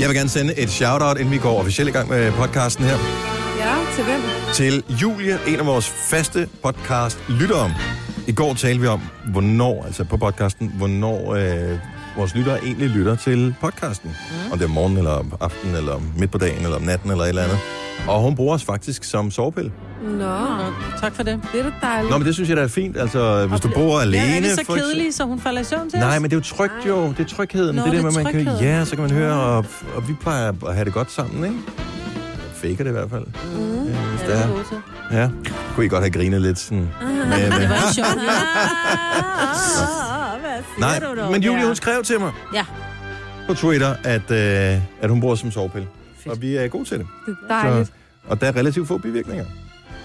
Jeg vil gerne sende et shout-out, inden vi går officielt i gang med podcasten her, Ja, til hvem? til Julie, en af vores faste podcast-lyttere. I går talte vi om, hvornår, altså på podcasten, hvornår øh, vores lyttere egentlig lytter til podcasten. Mm. Om det er morgen, eller om aftenen, eller om midt på dagen, eller om natten, eller et eller andet. Og hun bruger os faktisk som sovepille. Nå, tak for det. det er da dejligt. Nå, men det synes jeg da er fint. Altså, hvis du bor alene... Ja, er det så for kedeligt, så hun falder i søvn til Nej, os? men det er jo trygt jo. Det er trygheden. Nå, det er det det, er man kan... Ja, så kan man høre, og, og vi plejer at have det godt sammen, ikke? Faker det i hvert fald. Mm. Ja, hvis Ja, det det er. Ja. Kunne I godt have grinet lidt sådan. Men, Det var sjovt. nej, men Julie, hun skrev til mig Ja. på Twitter, at, øh, at hun bruger som sovepille. Og vi er gode til det. Det er dejligt. Så, og der er relativt få bivirkninger.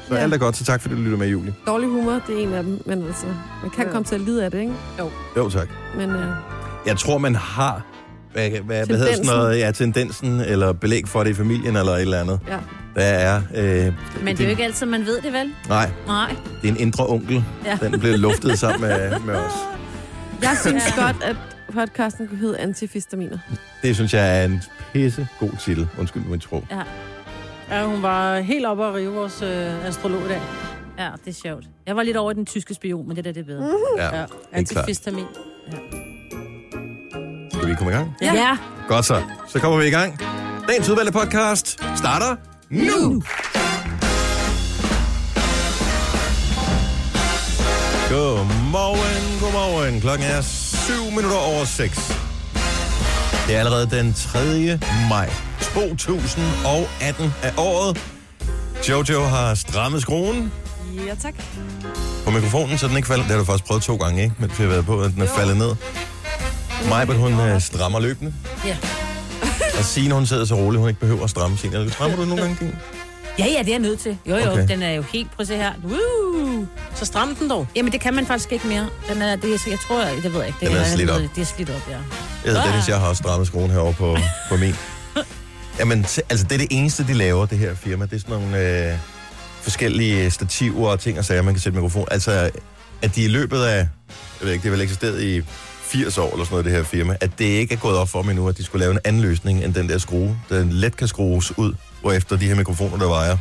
Så Ja. alt er godt, så tak fordi du lytter med, Julie. Dårlig humor, det er en af dem. Men altså, man kan Ja. komme til at lide af det, ikke? Jo, tak. Men øh, Jeg tror, man har hvad, hvad, hvad hedder sådan noget, ja, tendensen, eller belæg for det i familien, eller et eller andet. ja. Der er... Øh, Men det er jo ikke altid, man ved det, vel? Nej, Nej. det er en indre onkel. Ja. Den blev luftet sammen med, med os. Jeg synes godt, at podcasten kunne hedde Antifistaminer. Det synes jeg er en pisse god titel. Undskyld min tro. Ja. Ja, hun var helt oppe at rive vores øh, astrolog i dag. ja, det er sjovt. Jeg var lidt over i den tyske spion, men det der, det er bedre. Ja, Ja, klart. antifistamin. Skal vi komme i gang? Ja. ja. Godt så. Så kommer vi i gang. Dagens udvalgte podcast starter nu. Godmorgen, godmorgen. Klokken er 7 minutter over 6. Det er allerede den 3. maj 2018 af året. Jojo har strammet skruen Ja, tak. på mikrofonen, så den ikke falder. Det har du faktisk prøvet to gange, ikke? Mens vi har været på, at den er faldet ned. Majbert, hun øh, strammer løbende. Ja. Og Signe, hun sidder så roligt, hun ikke behøver at stramme sin. Eller strammer du nogle gange din? Ja, ja, det er jeg nødt til. Jo, jo, Okay. den er jo helt, prøv at se her. Woo! Så stram den dog. Jamen, det kan man faktisk ikke mere. Den er, det, er, jeg tror, jeg, det ved jeg ikke. Det Den er slidt op. Det er slidt op, ja. Jeg hedder Dennis, jeg har også strammet skruen herovre på, på min. Jamen, t- altså det er det eneste, de laver, det her firma. Det er sådan nogle øh, forskellige stativer og ting og sager, man kan sætte mikrofon. Altså, at de i løbet af, jeg ved ikke, det har vel eksisteret i 80 år eller sådan noget, det her firma, at det ikke er gået op for mig nu, at de skulle lave en anden løsning end den der skrue. Den let kan skrues ud, hvorefter de her mikrofoner, der vejer,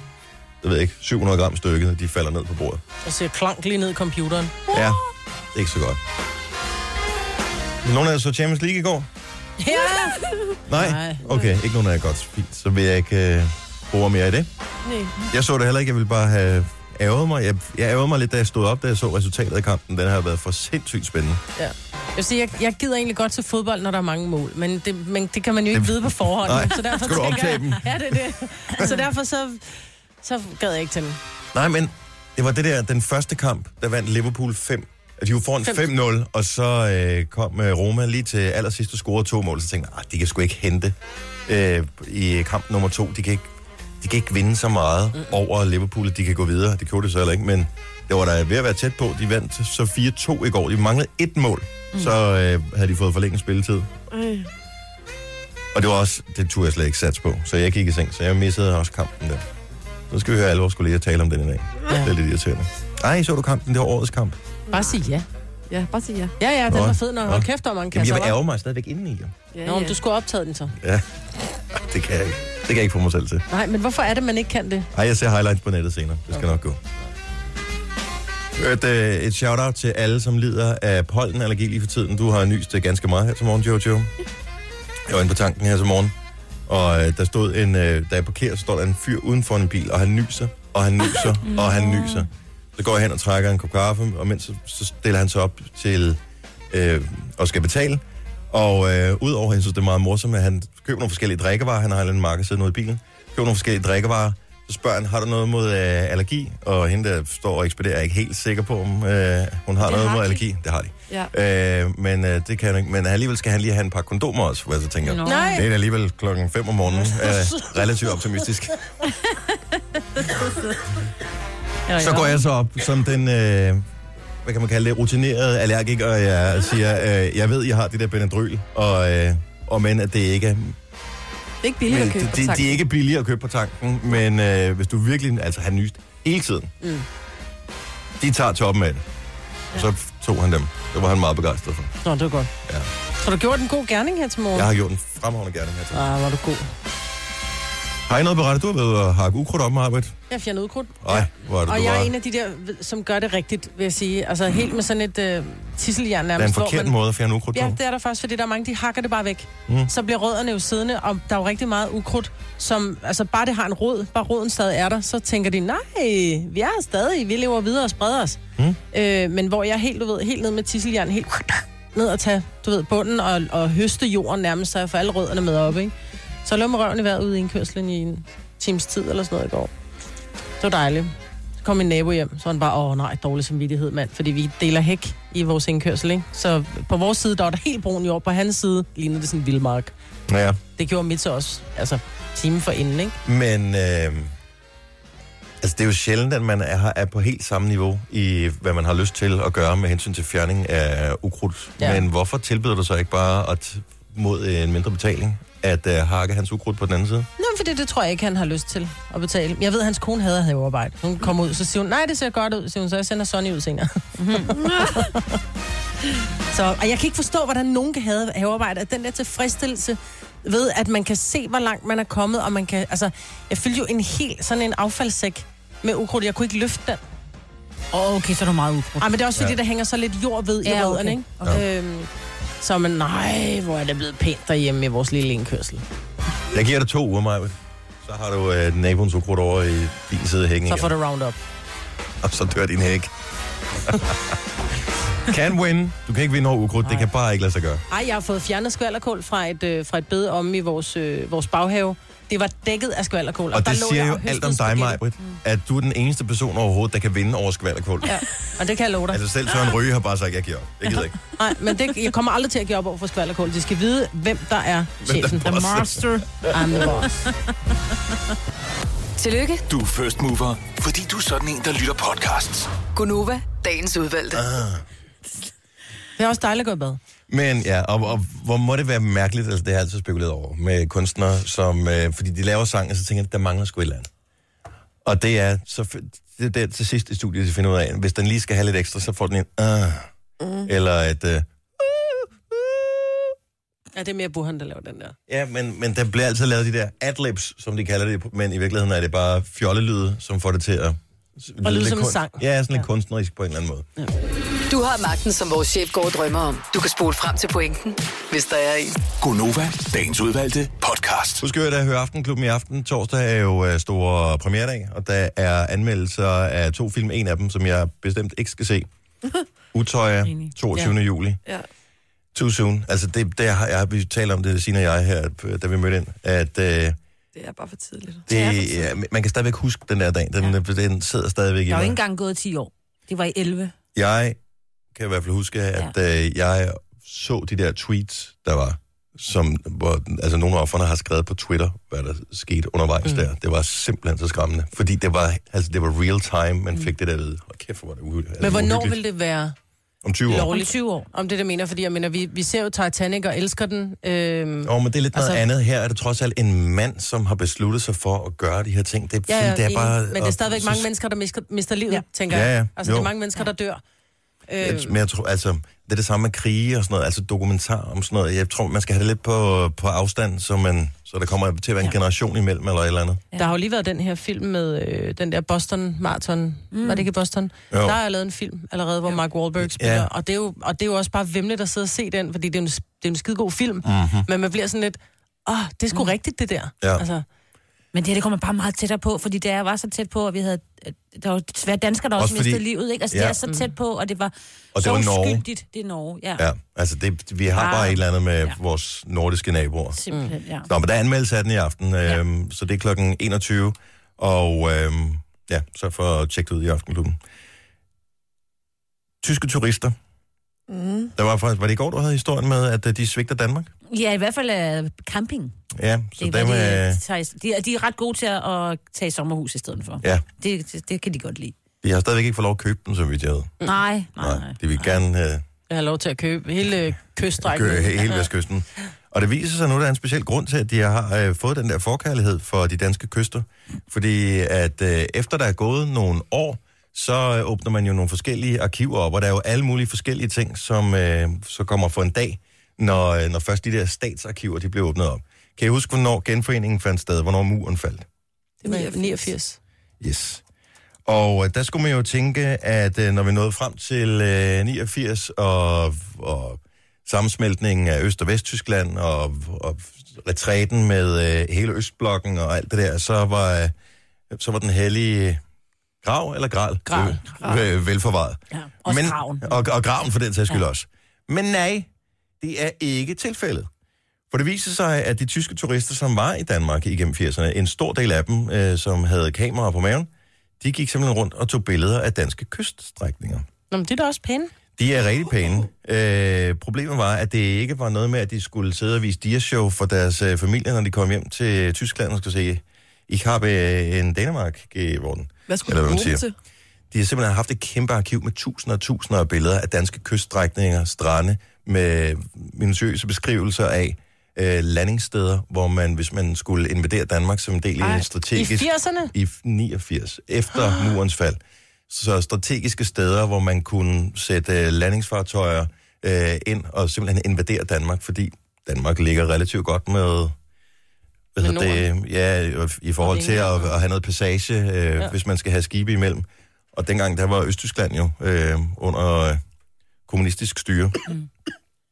jeg ved ikke, 700 gram stykket, de falder ned på bordet. Og ser klank lige ned i computeren. Ja, det er ikke så godt. Nogen af jer så Champions League i går? Ja! Nej? Okay, ikke nogen af jer godt. Fint, så vil jeg ikke øh, bruge mere i det. Nej. Jeg så det heller ikke, jeg ville bare have ærget mig. Jeg, jeg ærgede mig lidt, da jeg stod op, da jeg så resultatet af kampen. Den har været for sindssygt spændende. ja. Jeg, vil sige, jeg, jeg gider egentlig godt til fodbold, når der er mange mål, men det, men det kan man jo ikke Det- vide på forhånd. Nej. Så derfor Skal du optage jeg, dem? Ja, det er det. Så derfor så, så gad jeg ikke til den. Nej, men det var det der, den første kamp, der vandt Liverpool 5. Altså, de var foran Fem. 5-0, og så øh, kom øh, Roma lige til allersidst og scorede to mål. Så tænkte jeg, "Ah, de kan sgu ikke hente øh, i kamp nummer to. De kan ikke, de kan ikke vinde så meget mm. over Liverpool, at de kan gå videre. Det gjorde de så heller ikke, men det var der ved at være tæt på. De vandt så 4-2 i går. De manglede et mål, mm. så øh, havde de fået forlænget spilletid. Ej. Og det var også, det turde jeg slet ikke sats på, så jeg gik i seng, så jeg missede også kampen der. Nu skal vi høre alle vores kolleger tale om den i dag. Ja. Det er lidt irriterende. Ej, så du kampen? Det var årets kamp. Bare sig ja. Ja, bare sig ja. Ja, ja, den Nå. var fed, når Nå. hold kæft, der var mange Jamen, kasser. jeg vil hva'? ærge mig stadigvæk inde i. jo. ja, Nå, men ja. du skulle optage den så. Ja, det kan jeg ikke. Det kan jeg ikke få mig selv til. Nej, men hvorfor er det, man ikke kan det? Ej, jeg ser highlights på nettet senere. Det skal nok gå. Et, øh, et shout-out til alle, som lider af pollenallergi lige for tiden. Du har nyst det ganske meget her til morgen, Jojo. Jeg var inde på tanken her til morgen, og øh, der stod en, øh, da jeg parkerer, så står der en fyr uden for en bil, og han nyser, og han nyser, og han nyser. Så går jeg hen og trækker en kop kaffe, og mens så, så stiller han sig op til øh, og skal betale. Og øh, udover, jeg synes, det er meget morsomt, at han køber nogle forskellige drikkevarer. Han har en marked siddende ude i bilen. Køber nogle forskellige drikkevarer. Så spørger han, har du noget mod øh, allergi? Og hende, der står og ekspederer, er ikke helt sikker på, om øh, hun har Det noget har mod de. allergi. Det har de. Ja. Øh, men øh, det kan ikke. Men alligevel skal han lige have en par kondomer også, hvor jeg så tænker, Nå. Nej. det er alligevel klokken 5 om morgenen. Øh, relativt optimistisk. Så går jeg så op som den, øh, hvad kan man kalde det, rutinerede allergiker, og jeg siger, øh, jeg ved, jeg har det der Benadryl, og, øh, og men at det ikke er, Det er ikke billigt men, at købe på de, de tanken. er ikke billige at købe på tanken, men øh, hvis du virkelig, altså han nyst hele tiden, Mm. de tager toppen af det. Og så tog han dem. Det var han meget begejstret for. Nå, det var godt. Ja. Så du gjort en god gerning her til morgen? Jeg har gjort en fremragende gerning her til. Ah, var du god. Har I noget berettet? Du har været at hakke ukrudt op med arbejde? Jeg fjerner udkrudt. Nej, hvor er det, Og du jeg er en af de der, som gør det rigtigt, vil jeg sige. Altså helt med sådan et øh, tisseljern Det er en hvor forkert man- måde at fjerne ukrudt Ja, på. det er der faktisk, fordi der er mange, de hakker det bare væk. Mm. Mm. Så bliver rødderne jo siddende, og der er jo rigtig meget ukrudt, som, altså bare det har en rod, bare roden stadig er der, så tænker de, nej, vi er her stadig, vi lever videre og spreder os. Mm. Øh, men hvor jeg er helt, du ved, helt ned med tisseljern, helt ned og tage, du ved, bunden og, og høste jorden nærmest, så jeg får alle rødderne med op, ikke? Så lå med røven i vejret ude i indkørslen i en times tid eller sådan noget i går. Det var dejligt. Så kom min nabo hjem, så var han bare, åh nej, dårlig samvittighed, mand, fordi vi deler hæk i vores indkørsel, ikke? Så på vores side, der var der helt brun jord, på hans side lignede det sådan en vildmark. Ja, Det gjorde mit så også, altså time for inden, ikke? men... Øh, altså, det er jo sjældent, at man er, er på helt samme niveau i, hvad man har lyst til at gøre med hensyn til fjerning af ukrudt. Ja. Men hvorfor tilbyder du så ikke bare at mod en mindre betaling at uh, hakke hans ukrudt på den anden side? Nå, for det, det tror jeg ikke, han har lyst til at betale. Jeg ved, at hans kone havde havearbejde. Hun kom ud, så siger hun, nej, det ser godt ud, siger hun, så jeg sender Sonny ud senere. så, og jeg kan ikke forstå, hvordan nogen kan have havearbejde. At den der tilfredsstillelse ved, at man kan se, hvor langt man er kommet, og man kan, altså, jeg fyldte jo en helt, sådan en affaldssæk med ukrudt. Jeg kunne ikke løfte den. Åh, okay, så er du meget ukrudt. Ej, men det er også fordi, Ja. der hænger så lidt jord ved i Ja, rødderne, okay. ikke? Øhm, så er man, nej, hvor er det blevet pænt derhjemme i vores lille indkørsel. Jeg giver dig to uger, Maja. Så har du uh, naboens ukrudt over i din side hækken Så får du roundup. Og så dør din hæk. can win. Du kan ikke vinde over ukrudt. Det kan bare ikke lade sig gøre. Ej, jeg har fået fjernet skvallerkål fra et, øh, fra et bed om i vores, øh, vores baghave. Det var dækket af skvallerkål. Og der det siger jo og alt om dig, spaghetti. Majbrit, at du er den eneste person overhovedet, der kan vinde over skvalderkål. Ja, og det kan jeg love dig. Altså selv Søren Ryge har bare sagt, jeg giver op. Jeg gider ikke. Nej, men det, jeg kommer aldrig til at give op over for skvallerkål. De skal vide, hvem der er chefen. der boss. master. I'm the boss. Tillykke, Du er first mover, fordi du er sådan en, der lytter podcasts. Gunova, dagens udvalgte. Det er også dejligt at gå i bad. Men ja, og, og hvor må det være mærkeligt, altså det har jeg altid spekuleret over, med kunstnere, som, øh, fordi de laver sang, og så tænker jeg, der mangler sgu et eller andet. Og det er, så, det er til sidst i studiet, de finder ud af, hvis den lige skal have lidt ekstra, så får den en, uh, mm. eller et, uh, Ja, det er mere Burhan, der laver den der. ja, men, men der bliver altid lavet de der adlibs, som de kalder det, men i virkeligheden er det bare fjollelyde, som får det til at... Og lyde som en kun- sang. Ja, sådan lidt Ja. kunstnerisk på en eller anden måde. Du har magten, som vores chef går og drømmer om. Du kan spole frem til pointen, hvis der er en. Gonova, dagens udvalgte podcast. Husk at høre Aftenklubben i aften. Torsdag er jo øh, store premieredag, og der er anmeldelser af to film. En af dem, som jeg bestemt ikke skal se. Utøjer, Enig. 22. Ja. juli. Ja. Too soon. Altså, det, det har, jeg vi talt om det, Signe og jeg her, da vi mødte ind, at øh, det, Det er bare for tidligt. ja, man kan stadigvæk huske den der dag. Den, ja. den sidder stadigvæk i Der er jo ikke engang gået 10 år. Det var i 11. Jeg kan i hvert fald huske, at øh, jeg så de der tweets, der var, som, hvor altså, nogle af offerne har skrevet på Twitter, hvad der skete undervejs mm. der. Det var simpelthen så skræmmende. Fordi det var, altså, det var real time, man fik det der ved. Hold kæft, hvor var det uhy- altså, Men hvornår uhyggeligt. vil det være Om 20 år. Om lovligt? 20 år. Om det, der mener, fordi jeg mener, vi, vi ser jo Titanic og elsker den. Øhm, Åh, men det er lidt noget Altså- andet. Her er det trods alt en mand, som har besluttet sig for at gøre de her ting. Det, ja, ja, det er bare, men det er stadigvæk mange mennesker, der mister, mister livet, ja. Ja. tænker Ja, jeg. ja. Altså, Jo. det er mange mennesker, der dør. Øh, men jeg tror, altså, det er det samme med krige og sådan noget, altså dokumentar om sådan noget. Jeg tror, man skal have det lidt på, på afstand, så, man, så der kommer til at være en Ja. generation imellem eller et eller andet. Der har jo lige været den her film med øh, den der Boston Marathon. Mm. Var det ikke Boston? Jo. Der er lavet en film allerede, hvor Mark Wahlberg spiller. Ja. Og, det er jo, og det er jo også bare vemmeligt at sidde og se den, fordi det er jo en, det er jo en skide god film. Mm-hmm. Men man bliver sådan lidt, åh, oh, det er sgu mm. rigtigt, det der. Ja. Altså, Men det her, det kommer bare meget tættere på, fordi det er- var så tæt på, at vi havde... at Der var desværre danskere, der også, Også fordi- mistede livet, ikke? Altså, Ja. det er så tæt på, og det var Og det så var Norge. uskyldigt. Det er Norge, ja. Ja, altså det, vi har Ah. bare et eller andet med ja. Ja. vores nordiske naboer. Simpelthen, ja. Nå, men der er anmeldelse af den i aften, øhm, så det er klokken 21, og øhm, ja, så for at tjekke ud i Aftenklubben. Tyske turister. Mm. Der var faktisk, var det i går, du havde historien med, at øh, de svigter Danmark? Ja, i hvert fald uh, camping. Ja, så Det dem, er, øh, de, tager, de, er- de er ret gode til at, tage sommerhus i stedet for. ja, Det, det, det kan de godt lide. de har stadigvæk ikke fået lov at købe den, som vi ved. Nej, nej, Nej, nej. de vil gerne øh, jeg har lov til at købe hele øh, kyststrækken. køre hele vestkysten. Og det viser sig nu, at der er en speciel grund til, at de har øh, fået den der forkærlighed for de danske kyster. Fordi at øh, efter der er gået nogle år, så øh, åbner man jo nogle forskellige arkiver op, og der er jo alle mulige forskellige ting, som øh, så kommer for en dag, når, øh, når først de der statsarkiver de blev åbnet op. Kan I huske, hvornår genforeningen fandt sted? Hvornår muren faldt? Det var 89. Yes. Og øh, der skulle man jo tænke, at øh, når vi nåede frem til øh, 89 og, og sammensmeltningen af Øst- og Vesttyskland og, og retræten med øh, hele Østblokken og alt det der, så var, øh, så var den hellige grav eller gral, Grav. Øh, øh, velforvaret. Ja, også graven. Og, og graven for den sags skyld ja. også. Men nej, det er ikke tilfældet. For det viser sig, at de tyske turister, som var i Danmark igennem 80'erne, en stor del af dem, øh, som havde kameraer på maven, de gik simpelthen rundt og tog billeder af danske kyststrækninger. Nå, men det er da også pæne. De er rigtig pæne. Øh, problemet var, at det ikke var noget med, at de skulle sidde og vise diashow for deres øh, familie, når de kom hjem til Tyskland og skulle se, I har en Danmark geworden. Hvad skulle Eller du bruge til? De har simpelthen haft et kæmpe arkiv med tusinder og tusinder af billeder af danske kyststrækninger, strande, med minutiøse beskrivelser af øh, landingssteder, hvor man, hvis man skulle invadere Danmark som en del af en I strategisk... 80'erne? I 89, efter murens fald. Så strategiske steder, hvor man kunne sætte øh, landingsfartøjer øh, ind og simpelthen invadere Danmark, fordi Danmark ligger relativt godt med... Hvad Med det? Ja, i forhold til at, at have noget passage, øh, ja. Hvis man skal have skibe imellem. Og dengang, der var Østtyskland jo øh, under øh, kommunistisk styre.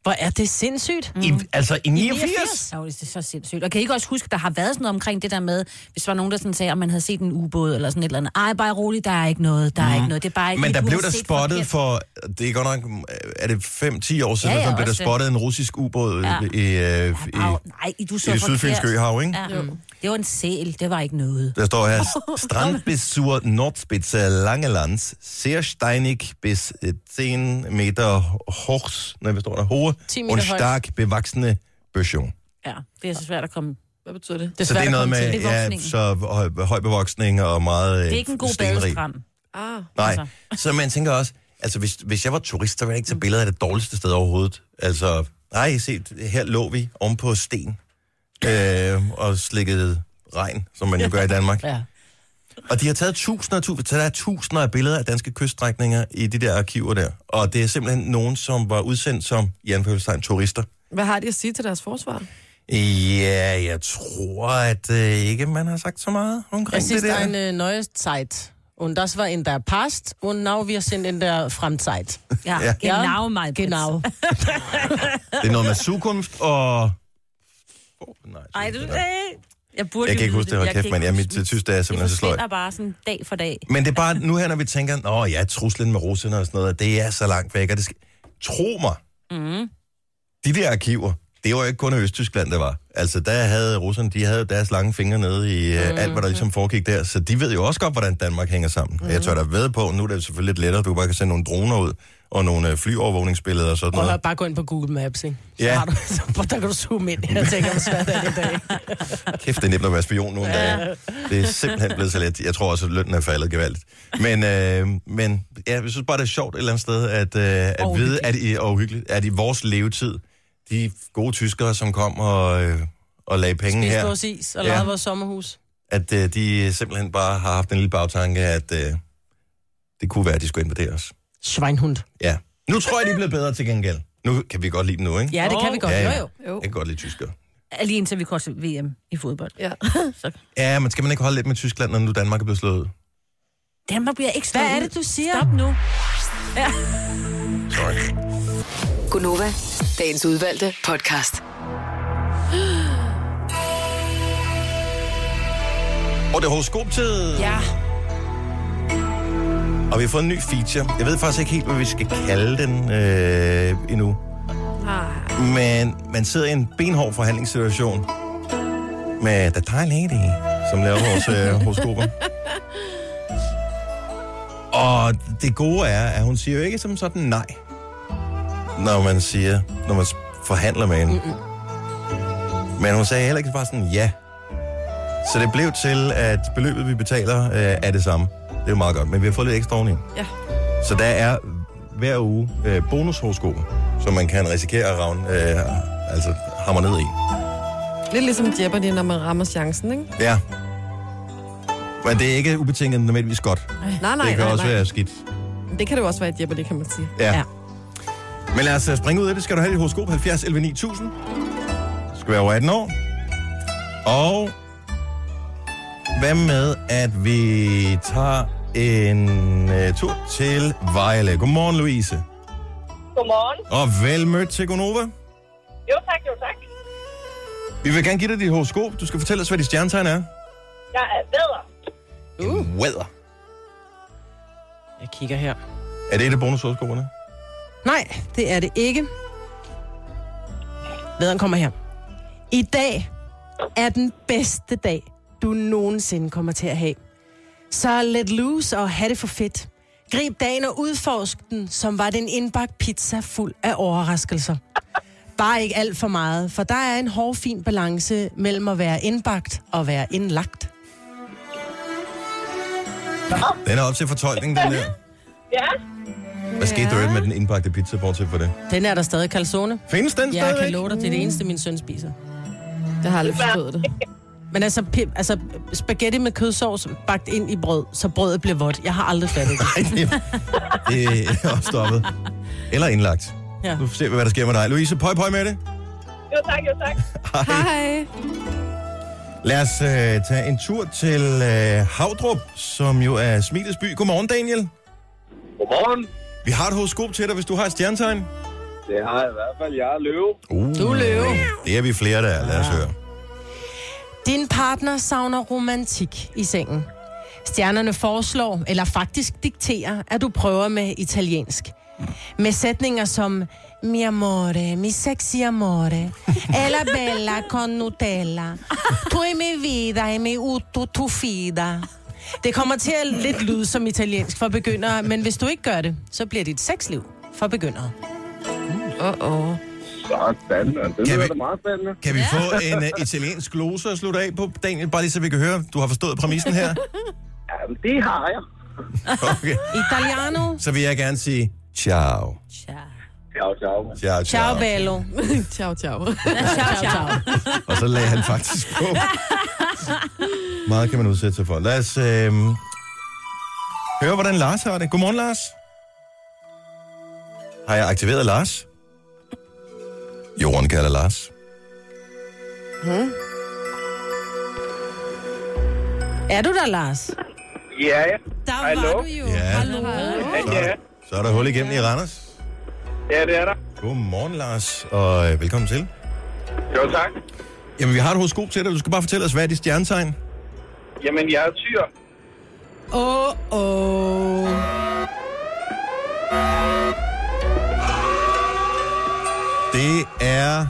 Hvor er det sindssygt? I, altså i 89? 89? Jo, det er så sindssygt. Og kan I ikke også huske, der har været sådan noget omkring det der med, hvis der var nogen, der sådan sagde, at man havde set en ubåd eller sådan et eller andet. Ej, bare roligt, der er ikke noget, der er ikke noget. Det er bare ikke Mhm. Men der blev der spottet for, det er godt nok, er det 5-10 år siden, Ja, ja, ja, ja, blev der spottet en russisk ubåd Ja. ja. i, øh, Ja, i, bare, nej, du så i det sydfynske øhav, ikke? Ja. Det var en sæl, det var ikke noget. Der står her, Strand bis zur Nordspitze Langelands, sehr steinig bis øh, 10 meter hochs, nej, hvad står der, hohe 10 meter und højt. stark bewachsene Böschung. Ja, det er så svært at komme. Hvad betyder det? Det er Så svært det er at noget komme med, til. ja, så høj, høj bevoksning og meget Det er ikke en god stenrig. badestrand. Ah, Nej, Altså. så man tænker også, altså hvis, hvis jeg var turist, så ville jeg ikke tage billeder af det dårligste sted overhovedet. Altså, nej, se, her lå vi oven på sten øh, og slikkede regn, som man jo gør i Danmark. Ja. Og de har taget tusinder og tusinder, så der er tusinder af billeder af danske kyststrækninger i de der arkiver der. Og det er simpelthen nogen, som var udsendt som, i anførselstegn, turister. hvad har de at sige til deres forsvar? Ja, jeg tror, at øh, ikke man har sagt så meget omkring Es det ist der. eine neue Zeit. Und das war in der Past und now wir sind in der Fremdzeit. Ja, Ja. genau, mig. Genau. Det er noget med zukunft og... Oh, nej, Ej, du, det øh, er- jeg burde Jeg kan ikke huske det, Jeg kæft, men jeg, mit tysk, det er Det simpelthen så sløjt. forsvinder bare sådan dag for dag. Men det er bare nu her, når vi tænker, nå ja, truslen med russerne og sådan noget, det er så langt væk, og det skal... Tro mig, Mm. de der arkiver, det var jo ikke kun i Østtyskland, der var. Altså, der havde russerne, de havde deres lange fingre nede i uh, alt, hvad der ligesom foregik der, så de ved jo også godt, hvordan Danmark hænger sammen. Mm. Jeg tør da ved på, nu er det selvfølgelig lidt lettere, du bare kan sende nogle droner ud, og nogle uh, flyovervågningsbilleder og sådan noget. bare gå ind på Google Maps, ikke? Så Ja. har du, så, der kan du zoome ind. Jeg tænker, hvor svært er det i dag. Kæft, det er nemt at være spion nogle dage. Det er simpelthen blevet så let. Jeg tror også, at lønnen er faldet gevaldigt. Men, øh, men ja, jeg synes bare, det er sjovt et eller andet sted, at, øh, at Og vide, at i, og uhyggeligt, at i vores levetid, de gode tyskere, som kom og, øh, og lagde penge Spiste her, vores is og Ja. lavede vores sommerhus. at øh, de simpelthen bare har haft en lille bagtanke, at øh, det kunne være, at de skulle invadere os. Schweinhund. Ja. Nu tror jeg, de er blevet bedre til gengæld. Nu kan vi godt lide dem nu, ikke? Ja, det kan vi godt. Ja, ja. Jo, jo. Jeg kan godt lide tyskere. Lige indtil vi går til VM i fodbold. Ja. Ja, men skal man ikke holde lidt med Tyskland, når nu Danmark er blevet slået ud? Danmark bliver ikke Hvad slået er ud. det, du siger? Stop nu. Sorry. Gunova, dagens udvalgte podcast. Og det er horoskoptid. Ja. Og vi har fået en ny feature. Jeg ved faktisk ikke helt, hvad vi skal kalde den øh, endnu. Ah, Men man sidder i en benhård forhandlingssituation med The Thai Lady, som laver vores øh, horoskoper. Og det gode er, at hun siger jo ikke som sådan nej, når man siger, når man forhandler med hende. Mm-mm. Men hun sagde heller ikke bare sådan ja. Så det blev til, at beløbet, vi betaler, øh, er det samme. Det er jo meget godt, men vi har fået lidt ekstra oveni. Ja. Så der er hver uge øh, bonushoroskoper, som man kan risikere at ravne, øh, altså hammer ned i. lidt ligesom Jeopardy, når man rammer chancen, ikke? Ja. Men det er ikke ubetinget nødvendigvis godt. Nej, nej, det kan nej, også nej. være skidt. Det kan det jo også være i Jeopardy, kan man sige. Ja. Ja. Men lad os øh, springe ud af det. Skal du have dit horoskop 70 11 9000? Du skal være over 18 år. Og hvad med, at vi tager en uh, tur til Vejle. Godmorgen, Louise. Godmorgen. Og vel mødt til Gonova. Jo tak, jo tak. Vi vil gerne give dig dit horoskop. Du skal fortælle os, hvad dit stjernetegn er. Jeg er vædder. Uh. Weather. Jeg kigger her. Er det et af bonushoroskoperne? Nej, det er det ikke. Lederen kommer her. I dag er den bedste dag, du nogensinde kommer til at have. Så let loose og have det for fedt. Grib dagen og udforsk den, som var det en indbagt pizza fuld af overraskelser. Bare ikke alt for meget, for der er en hård, fin balance mellem at være indbagt og være indlagt. Den er op til fortolkning, den der. Ja, Hvad skete der med den indbagte pizza, bortset for det? Den er der stadig calzone. Findes den Jeg kan love dig, det er det eneste, min søn spiser. Jeg har aldrig forstået det. Men altså, pi- altså spaghetti med kødsovs bagt ind i brød, så brødet bliver vådt. Jeg har aldrig fattet det. Ej, det, det er også stoppet. Eller indlagt. Ja. Nu ser vi, hvad der sker med dig. Louise, pøj pøj med det. jo tak, jo tak. Hej. Lad os øh, tage en tur til øh, Havdrup, som jo er Smilets by. Godmorgen, Daniel. Godmorgen. Vi har et horoskop til dig, hvis du har et stjernetegn. Det har jeg i hvert fald. Jeg er løve. Uh, Du er løve. Det er vi flere, der er. Lad os høre. Din partner savner romantik i sengen. Stjernerne foreslår, eller faktisk dikterer, at du prøver med italiensk. Med sætninger som Mi amore, mi sexy amore, e la bella con Nutella, tu e mi vida e mi utto tu fida. Det kommer til at lidt lyde som italiensk for begyndere, men hvis du ikke gør det, så bliver dit sexliv for begyndere. Åh, åh. Sådan, det Kan lyder vi- da meget spændende. Kan vi få en uh, italiensk glose at slutte af på, Daniel? Bare lige så vi kan høre, du har forstået præmissen her. Jamen, det har jeg. Okay. Italiano, Så vil jeg gerne sige ciao. Ciao, ciao. Ciao, ciao. ciao bello. Ciao, ciao. Ciao, ciao. Og så lagde han faktisk på. Meget kan man udsætte sig for. Lad os øh, høre, hvordan Lars har det. Godmorgen, Lars. Har jeg aktiveret Lars? Jorden kalder Lars. Er du der, Lars? Ja, ja. Der var du jo. Ja. Hallo. Så, Ja, er, så er der hul igennem i Randers. Ja det er der. Godmorgen, Lars, og øh, velkommen til. Jo, tak. Jamen, vi har et horoskop til dig. Du skal bare fortælle os, hvad er dit stjernetegn? Jamen, jeg er tyr. Åh, åh. Det er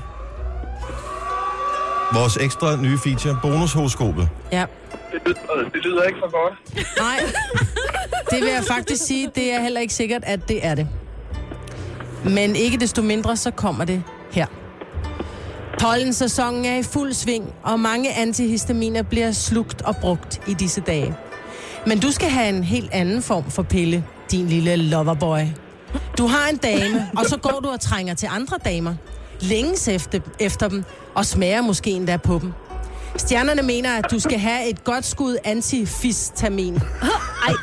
vores ekstra nye feature, bonushoroskopet. Ja. Det lyder, det lyder ikke for godt. Nej, det vil jeg faktisk sige, det er heller ikke sikkert, at det er det. Men ikke desto mindre, så kommer det her. Pollensæsonen er i fuld sving, og mange antihistaminer bliver slugt og brugt i disse dage. Men du skal have en helt anden form for pille, din lille loverboy. Du har en dame, og så går du og trænger til andre damer. Længes efter, efter dem, og smager måske endda på dem. Stjernerne mener, at du skal have et godt skud antifistamin. Ej.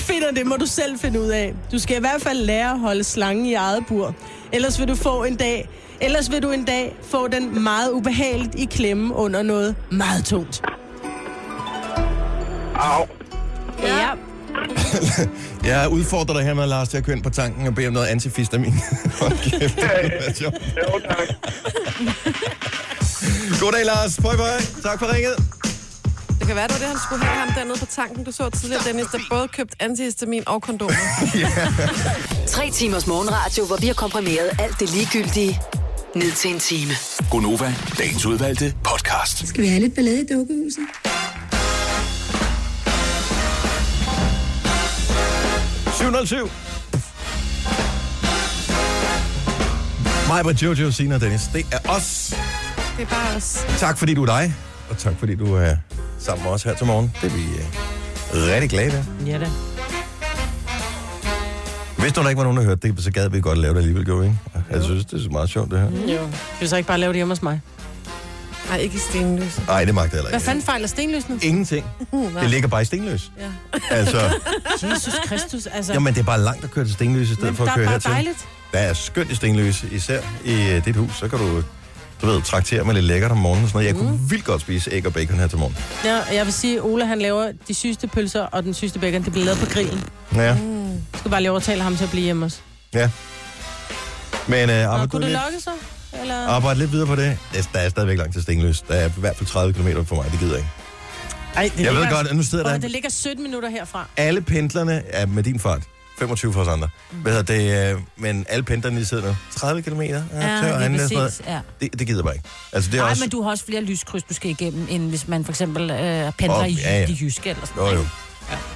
Finder det, må du selv finde ud af. Du skal i hvert fald lære at holde slangen i eget bur. Ellers vil du få en dag, ellers vil du en dag få den meget ubehageligt i klemme under noget meget tungt. Au. Ja. Jeg udfordrer dig her med, Lars, til at køre ind på tanken og bede om noget antifistamin. Hold kæft, det sjovt. Jo, tak. Goddag, Lars. Pøj, pøj. Tak for ringet. Kan være, det var det, han skulle have ham dernede på tanken. Du så tidligere, Dennis, der både købt antihistamin og kondomer. Tre timers morgenradio, hvor vi har komprimeret alt det ligegyldige ned til en time. Gonova, dagens udvalgte podcast. Skal vi have lidt ballade i dukkehuset? – 707. Mig, Britt, Jojo, Sina og Dennis. Det er os. Det er bare os. Tak fordi du er dig, og tak fordi du er sammen med os her til morgen. Det er vi uh, rigtig glade ved. Ja da. Hvis der ikke var nogen, der hørte det, så gad vi godt lave det alligevel, gjorde vi ikke? Jeg synes, det er så meget sjovt, det her. Jo. Skal vi så ikke bare lave det hjemme hos mig? Nej, ikke i stenløse. Nej, det magter jeg heller Hvad ikke. fanden fejler stenløsene? Ingenting. Det ligger bare i stenløs. Ja. Altså, Jesus Kristus, altså. jamen, det er bare langt at køre til stenløs, i stedet men for der at er køre bare hertil. dejligt. Der er skønt i stenløse, især i uh, dit hus. Så kan du, du ved, traktere med lidt lækkert om morgenen og sådan noget. Jeg kunne vildt godt spise æg og bacon her til morgen. Ja, jeg vil sige, at Ole han laver de sygeste pølser og den sygeste bacon. Det bliver lavet på grillen. Ja, Du skal bare lige overtale ham til at blive hjemme også. ja. Men Nå, arbejde, kunne du lidt, lokke så? Eller? arbejde lidt videre på det. Der- er stadigvæk langt til stenløs. Der er i hvert fald 30 km for mig. Det gider jeg ikke. Ej, det Jeg ved ligger- godt, at nu sidder Prøv, der... det ligger 17 minutter herfra. alle pendlerne er med din fart. 25 for os andre. Hvad hedder det? øh, Men alle pendlerne, de sidder nu. 30 km. Ja, tør, Ja, sådan noget. præcis. Ja. Det, det gider bare ikke. Altså, det er Nej, også... men du har også flere lyskryds, du skal igennem, end hvis man for eksempel øh, pendler Åh, i ja, ja. det jyske eller sådan Jo, noget. jo.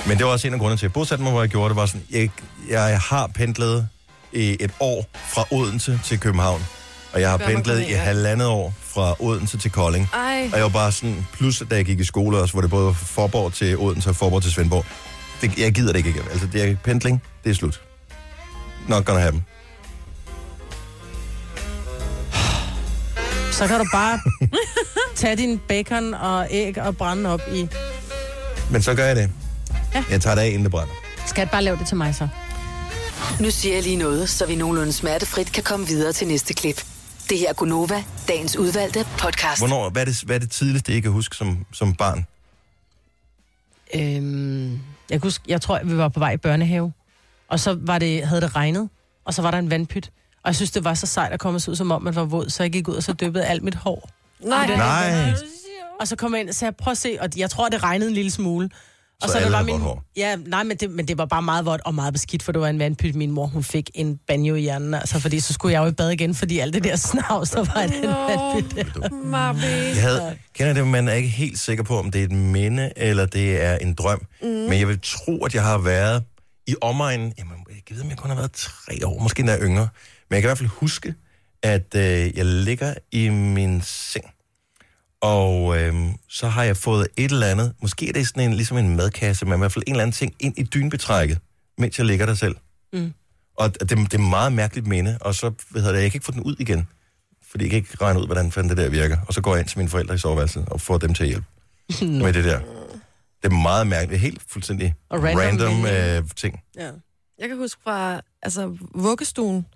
Men det var også en af grundene til, at jeg bosatte mig, hvor jeg gjorde det, var sådan, jeg, jeg har pendlet i et år fra Odense til København. Og jeg har pendlet i halvandet år fra Odense til Kolding. Ej, Og jeg var bare sådan, plus da jeg gik i skole også, hvor det både var Forborg til Odense og Forborg til Svendborg. Det, jeg gider det ikke. Altså, det er pendling, det er slut. Not gonna happen. Så kan du bare tage din bacon og æg og brænde op i... Men så gør jeg det. Ja. Jeg tager det af, inden det brænder. Skal jeg bare lave det til mig så? Nu siger jeg lige noget, så vi nogenlunde smertefrit kan komme videre til næste klip. Det her er Gunova, dagens udvalgte podcast. Hvornår, hvad, er det, hvad er det tidligste, I kan huske som, som barn? Øhm, jeg, kan huske, jeg tror, vi var på vej i børnehave, og så var det, havde det regnet, og så var der en vandpyt. Og jeg synes, det var så sejt at komme ud, som om man var våd, så jeg gik ud og så dyppede alt mit hår. nej. Nej. Og så kom jeg ind og sagde, prøv at se, og jeg tror, det regnede en lille smule. Og Så alle det vådt hår? Ja, nej, men det, men det var bare meget vådt og meget beskidt, for det var en vandpyt. Min mor, hun fik en banjo i hjernen, altså, fordi så skulle jeg jo i bad igen, fordi alt det der snavs, der var i den vandpyt. Jeg havde, kender det, man er ikke helt sikker på, om det er et minde, eller det er en drøm. Mm. Men jeg vil tro, at jeg har været i omegnen, jamen, jeg ved, om jeg kun har været tre år, måske endda yngre. Men jeg kan i hvert fald huske, at øh, jeg ligger i min seng, og øh, så har jeg fået et eller andet, måske er det sådan en, ligesom en madkasse, men i hvert fald en eller anden ting ind i dynbetrækket, mens jeg ligger der selv. Mm. Og det, det er meget mærkeligt minde, og så, hedder det, jeg kan ikke få den ud igen, fordi jeg kan ikke regne ud, hvordan fanden det der virker. Og så går jeg ind til mine forældre i soveværelset og får dem til at hjælpe med det der. Det er meget mærkeligt, helt fuldstændig Og random random øh, ting. Ja. Jeg kan huske fra altså, vuggestuen,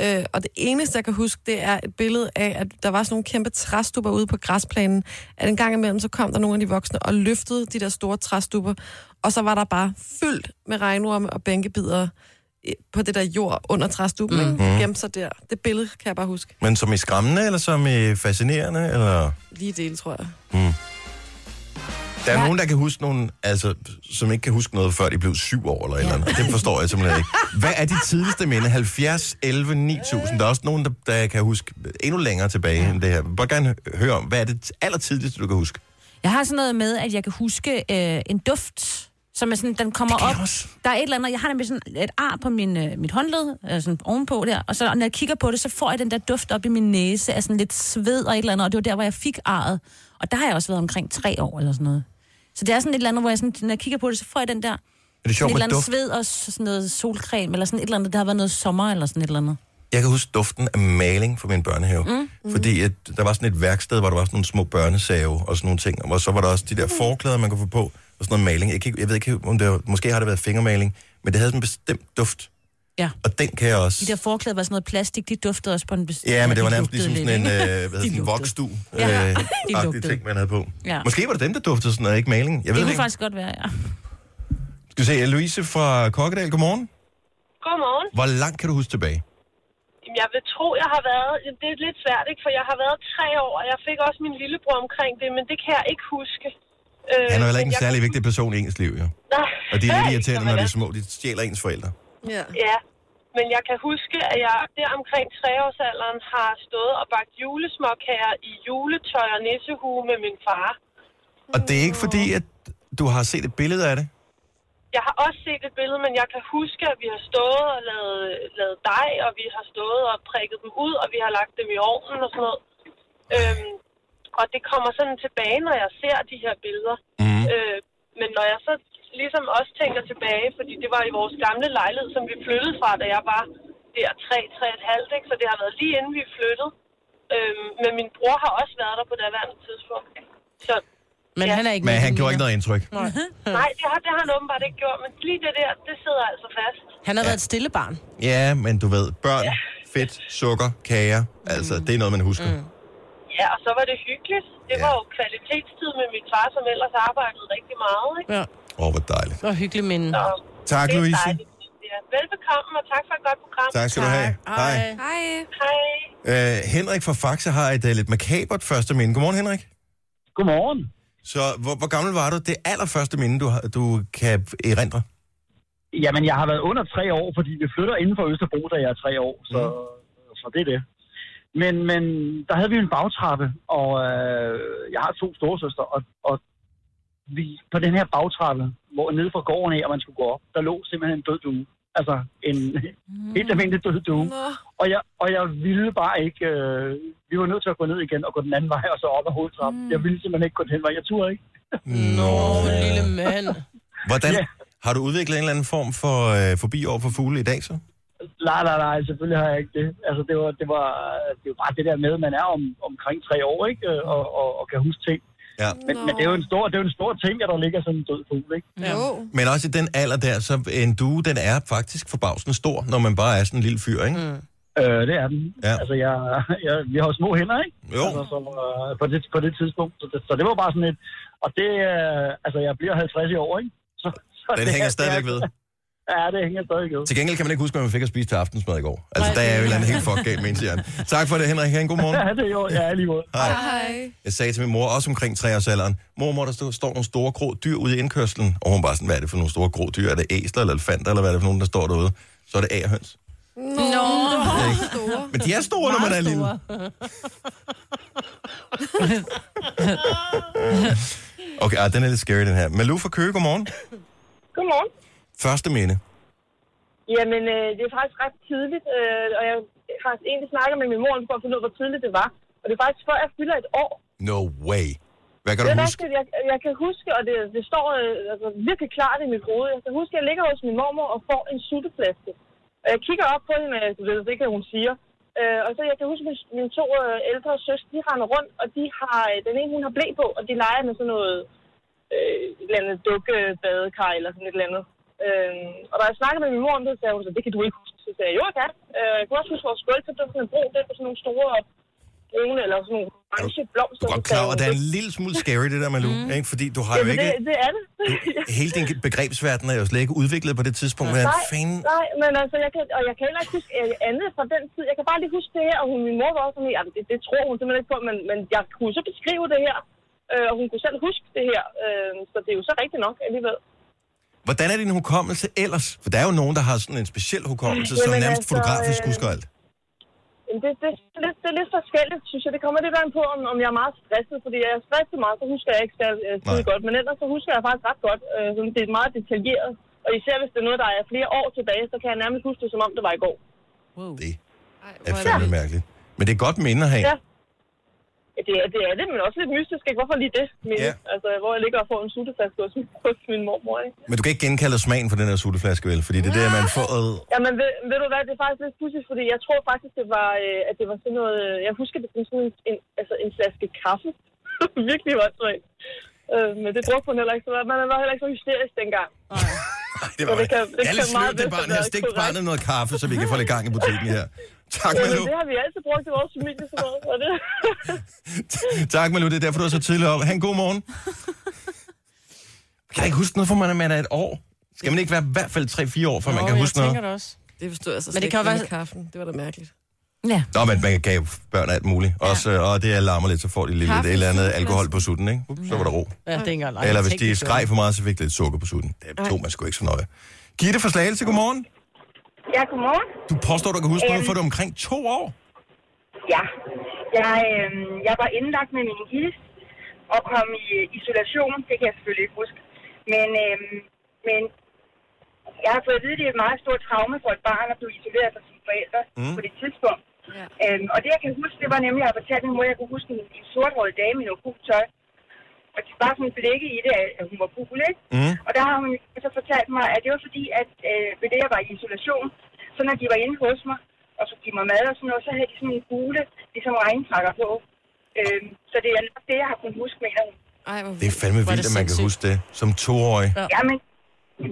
øh, og det eneste, jeg kan huske, det er et billede af, at der var sådan nogle kæmpe træstupper ude på græsplænen, at en gang imellem, så kom der nogle af de voksne og løftede de der store træstupper, og så var der bare fyldt med regnorme og bænkebider i- på det der jord under træstuppen, mm. Gemte sig der. Det billede kan jeg bare huske. Men som i skræmmende, eller som i fascinerende, eller... Lige del, tror jeg. Der er ja. nogen, der kan huske nogen, altså, som ikke kan huske noget, før de blev syv år eller et eller andet. Det forstår jeg simpelthen ikke. Hvad er de tidligste minde? 70, 11, 9000. Der er også nogen, der, der kan huske endnu længere tilbage ja. end det her. Jeg vil bare gerne høre om, hvad er det aller tidligste, du kan huske? Jeg har sådan noget med, at jeg kan huske øh, en duft, som er sådan, den kommer op. Der er et eller andet, jeg har nemlig sådan et ar på min, øh, mit håndled, øh, sådan ovenpå der, og så når jeg kigger på det, så får jeg den der duft op i min næse af sådan lidt sved og et eller andet, og det var der, hvor jeg fik arret. Og der har jeg også været omkring tre år eller sådan noget. Så det er sådan et eller andet, hvor jeg sådan, når jeg kigger på det, så får jeg den der Er det sjovt et eller andet duft? sved og sådan noget solcreme, eller sådan et eller andet, der har været noget sommer eller sådan et eller andet. Jeg kan huske duften af maling fra min børnehave. Mm. Fordi at, der var sådan et værksted, hvor der var sådan nogle små børnesave og sådan nogle ting. Og så var der også de der forklæder, man kunne få på, og sådan noget maling. Jeg, kan, jeg ved ikke, om det var, måske har det været fingermaling, men det havde sådan en bestemt duft. Ja. Og den kan jeg også... De der forklæder var sådan noget plastik, de duftede også på en bestemt... Ja, men det var de nærmest ligesom sådan en, øh, ikke? hvad sådan en vokstue. Ja, øh, de ting, man havde på. Ja. Måske var det dem, der duftede sådan noget, ikke maling. Jeg ved Det det kunne ikke. faktisk godt være, ja. Skal vi se, Louise fra Kokkedal, godmorgen. Godmorgen. Hvor langt kan du huske tilbage? Jamen, Jeg vil tro, jeg har været... Det er lidt svært, ikke? For jeg har været tre år, og jeg fik også min lillebror omkring det, men det kan jeg ikke huske. Øh, Han er jo heller ikke en særlig kan- vigtig person i ens liv, jo. Nej. Og de er lidt irriterende, når de er små. De stjæler ens forældre. Ja. Ja, men jeg kan huske, at jeg der omkring treårsalderen har stået og bagt julesmåkager i juletøj og nissehue med min far. Og det er ikke fordi, at du har set et billede af det? Jeg har også set et billede, men jeg kan huske, at vi har stået og lavet, lavet dej, og vi har stået og prikket dem ud, og vi har lagt dem i ovnen og sådan noget. Øhm, og det kommer sådan tilbage, når jeg ser de her billeder. Mm. Øh, men når jeg så ligesom også tænker tilbage, fordi det var i vores gamle lejlighed, som vi flyttede fra, da jeg var der 3, 3,5, ikke? så det har været lige inden vi flyttede. Øhm, men min bror har også været der på det værende tidspunkt. Så Men Ja. han er ikke Men han gjorde ikke noget indtryk. nej, det har, det har han åbenbart ikke gjort. Men lige det der, det sidder altså fast. Han har været et stille barn. Ja, men du ved, børn, fedt, sukker, kager, altså, det er noget, man husker. Mm. Ja, og så var det hyggeligt. Det Ja. var jo kvalitetstid med min far, som ellers arbejdede rigtig meget. Ikke? Ja. Åh, oh, hvor dejligt. Og hyggelig minde. Så Tak, det er Louise. dejligt. Ja, velbekomme, og tak for et godt program. Tak skal du have. Hej. Hej. Hej. Uh, Henrik fra Faxe har et uh, lidt makabert første minde. Godmorgen, Henrik. Godmorgen. Så hvor, hvor gammel var du? Det allerførste minde, du, du kan erindre? Jamen, jeg har været under tre år, fordi vi flytter inden for Østerbro, da jeg er tre år, så, mm. så det er det. Men, men der havde vi en bagtrappe, og øh, jeg har to storesøster, og, og vi, på den her bagtrappe, hvor nede fra gården af, og man skulle gå op, der lå simpelthen en død due. Altså en mm. helt almindelig død due. Nå. Og jeg, og jeg ville bare ikke... Øh, vi var nødt til at gå ned igen og gå den anden vej, og så op ad hovedtrappen. Mm. Jeg ville simpelthen ikke gå den vej. Jeg turde ikke. Nå. Lille mand. Hvordan, Ja. har du udviklet en eller anden form for uh, forbi over for fugle i dag, så? Nej, nej, nej, selvfølgelig har jeg ikke det. Altså, det var, det var, det var bare det der med, at man er om, omkring tre år, ikke? Og, og, og kan huske ting. Ja. Men, men det er jo en stor, det er jo en stor ting, at der ligger sådan en død fugl, ikke? Jo. Men også i den alder der, så en due, den er faktisk forbavsende stor, når man bare er sådan en lille fyr, ikke? Mm. Øh, det er den. Ja. Altså, jeg, jeg, vi har jo små hænder, ikke? Jo. Altså, som, øh, på, det, på det tidspunkt. Så det, så det var bare sådan et... Og det, øh, altså, jeg bliver 50 i år, ikke? Så, så Den det hænger er- stadigvæk ved. Ja, det hænger stadigvæk ved. Til gengæld kan man ikke huske, hvad man fik at spise til aftensmad i går. Altså, Nej, der er jo et eller andet helt fuck galt med ens hjerne. Tak for det, Henrik. Ha' en god morgen. Ja, det er jo, ja, lige måde. Hej. Hej. Jeg sagde til min mor, også omkring treårsalderen, mormor, der står, står nogle store grå dyr ude i indkørslen. Og hun bare sådan, hvad er det for nogle store grå dyr? Er det æsler eller elefanter, eller hvad er det for nogen, der står derude? Så er det agerhøns. Nå. Store. Men de er store, når man er lille. Okay, ah, den er lidt scary, den her. Malou fra Køge, godmorgen. Godmorgen. Første minde. Jamen, øh, det er faktisk ret tidligt, øh, og jeg har faktisk egentlig snakket med min mor for at finde ud af, hvor tidligt det var. Og det er faktisk før jeg fylder et år. No way. Hvad kan Det du huske? rigtigt, jeg, jeg kan huske, og det, det står øh, altså, virkelig klart i mit hoved. Jeg kan huske, at jeg ligger hos min mormor og får en sutteflaske. Og jeg kigger op på hende, og jeg ved ikke, hvad hun siger. Øh, og så jeg kan huske, at mine to øh, ældre søstre, de render rundt, og de har, øh, den ene hun har blæ på, og de leger med sådan noget øh, et eller andet dukkebadekar eller sådan et eller andet. Øh, og da jeg snakkede med min mor om det, så sagde hun, så det kan du ikke huske. Så sagde jeg, jo, jeg kan. Øh, jeg kunne også huske vores gulv, så det var sådan en bro, det var sådan nogle store brune eller sådan nogle orange blomster. Du er godt klar over, at det er en lille smule scary, det der, Malou. Mm. Ikke? Fordi du har jo Jamen, ikke... det, det er det. Hele din begrebsverden er jo slet ikke udviklet på det tidspunkt. Hvad Nej, fanden? nej, men altså, jeg kan, og jeg kan heller ikke huske øh, andet fra den tid. Jeg kan bare lige huske det her, og hun, min mor var også sådan, ja, det, det tror hun simpelthen ikke på, men, men jeg kunne så beskrive det her, øh, og hun kunne selv huske det her, øh, så det er jo så rigtigt nok alligevel. Hvordan er din hukommelse ellers? For der er jo nogen, der har sådan en speciel hukommelse, som Jamen, nærmest altså, fotografisk øh, husker alt. Men det, det, det, er lidt, det er lidt forskelligt, synes jeg. Det kommer lidt an på, om, om jeg er meget stresset, fordi jeg er stresset meget, så husker jeg ikke skide øh, skide godt. Men ellers så husker jeg faktisk ret godt. Øh, sådan, det er meget detaljeret. Og især hvis det er noget, der er flere år tilbage, så kan jeg nærmest huske det, som om det var i går. Det Ej, er fandme mærkeligt. Men det er godt minde at have. Ja. Ja, Det er, det er det, men også lidt mystisk, ikke? Hvorfor lige det? Men, Ja. Altså, hvor jeg ligger og får en sutteflaske hos, hos min mormor, ikke? Men du kan ikke genkalde smagen for den her sutteflaske, vel? Fordi det er det, man får... Øh, Jamen, ved, ved du hvad, det er faktisk lidt pudsigt, fordi jeg tror faktisk, det var, øh, at det var sådan noget... øh, Jeg husker det som sådan en, en, altså en flaske kaffe. Virkelig var det øh, Men det brugte hun heller ikke, så man var heller ikke så hysterisk dengang. Det var Så det kan- det Alle kan meget sløv det barn her. Stik barnet noget kaffe, så vi kan få lidt gang i butikken her. Tak, Jamen, Malou. det har vi altid brugt i vores familie, sådan noget. Og det... Tak, Malou. Det er derfor, du er så tidligt op. Ha' en god morgen. Jeg kan ikke huske noget, for man er, man er et år. Skal man ikke være i hvert fald 3-4 år, for man Nå, kan jeg huske tænker noget? det også. Det forstod jeg så Men det kan være- kaffen. Det var da mærkeligt. Ja. Nå, men man gav børn alt muligt. Også, øh, og det alarmer lidt, så får de lidt Kaffe, et eller andet alkohol på sutten, ikke? Ups, så var der ro. Ja, det er ikke engang. Eller hvis de skreg for meget, så fik de lidt sukker på sutten. Det tog man sgu ikke så nøje. Gitte fra Slagelse, godmorgen. Ja, godmorgen. Du påstår, du kan huske noget Øhm. for det omkring to år. Ja. Jeg, øh, jeg var indlagt med min gilst og kom i øh, isolation. Det kan jeg selvfølgelig ikke huske. Men, øh, men jeg har fået at vide, at det er et meget stort traume for et barn at blive isoleret fra sine forældre mm. på det tidspunkt. Ja. Øhm, og det, jeg kan huske, det var nemlig, at jeg fortalte min mor, at jeg kunne huske en, en sorthåret dame i noget gult tøj. Og det var sådan blikket i det, at hun var gul, ikke? Mm. Og der har hun så fortalt mig, at det var fordi, at øh, ved det, jeg var i isolation, så når de var inde hos mig, og så give mig mad og sådan noget, så havde de sådan nogle gule, ligesom regnpakker på. Øhm, så det er nok det, jeg har kunnet huske, mener hun. Ej, hvor Det er fandme det vildt, at man kan huske det som toårig. Ja. Ja, men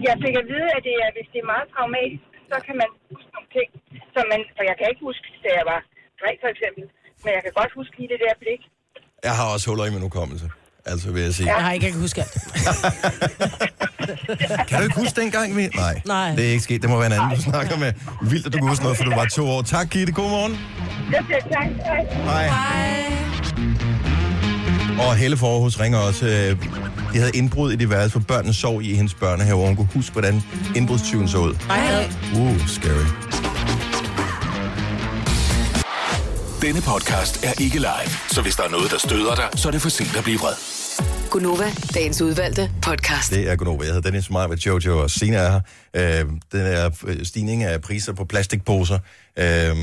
jeg fik at vide, at det er, hvis det er meget traumatisk, så kan man huske nogle ting. Så man, for jeg kan ikke huske, da jeg var dreng for eksempel, men jeg kan godt huske lige det der blik. Jeg har også huller i min hukommelse. Altså vil jeg sige. Jeg har ikke, jeg kan huske alt. Kan du ikke huske dengang? Vi... Nej, Nej. det er ikke sket. Det må være en anden, du snakker med. Vildt, at du kan huske noget, for du var to år. Tak, Gitte. God morgen. Siger tak. Hej. Hej. Og Helle Forhus ringer også. øh, De havde indbrud i det værelse, for børnene sov i hendes børnehave, og hun kunne huske, hvordan indbrudstyven så ud. Nej, Uh, scary. Denne podcast er ikke live, så hvis der er noget, der støder dig, så er det for sent at blive vred. Gunova, dagens udvalgte podcast. Det er Gunova. Jeg hedder Dennis Meyer med Jojo og Sina er her. Øh, den er øh, stigning af priser på plastikposer. Øh,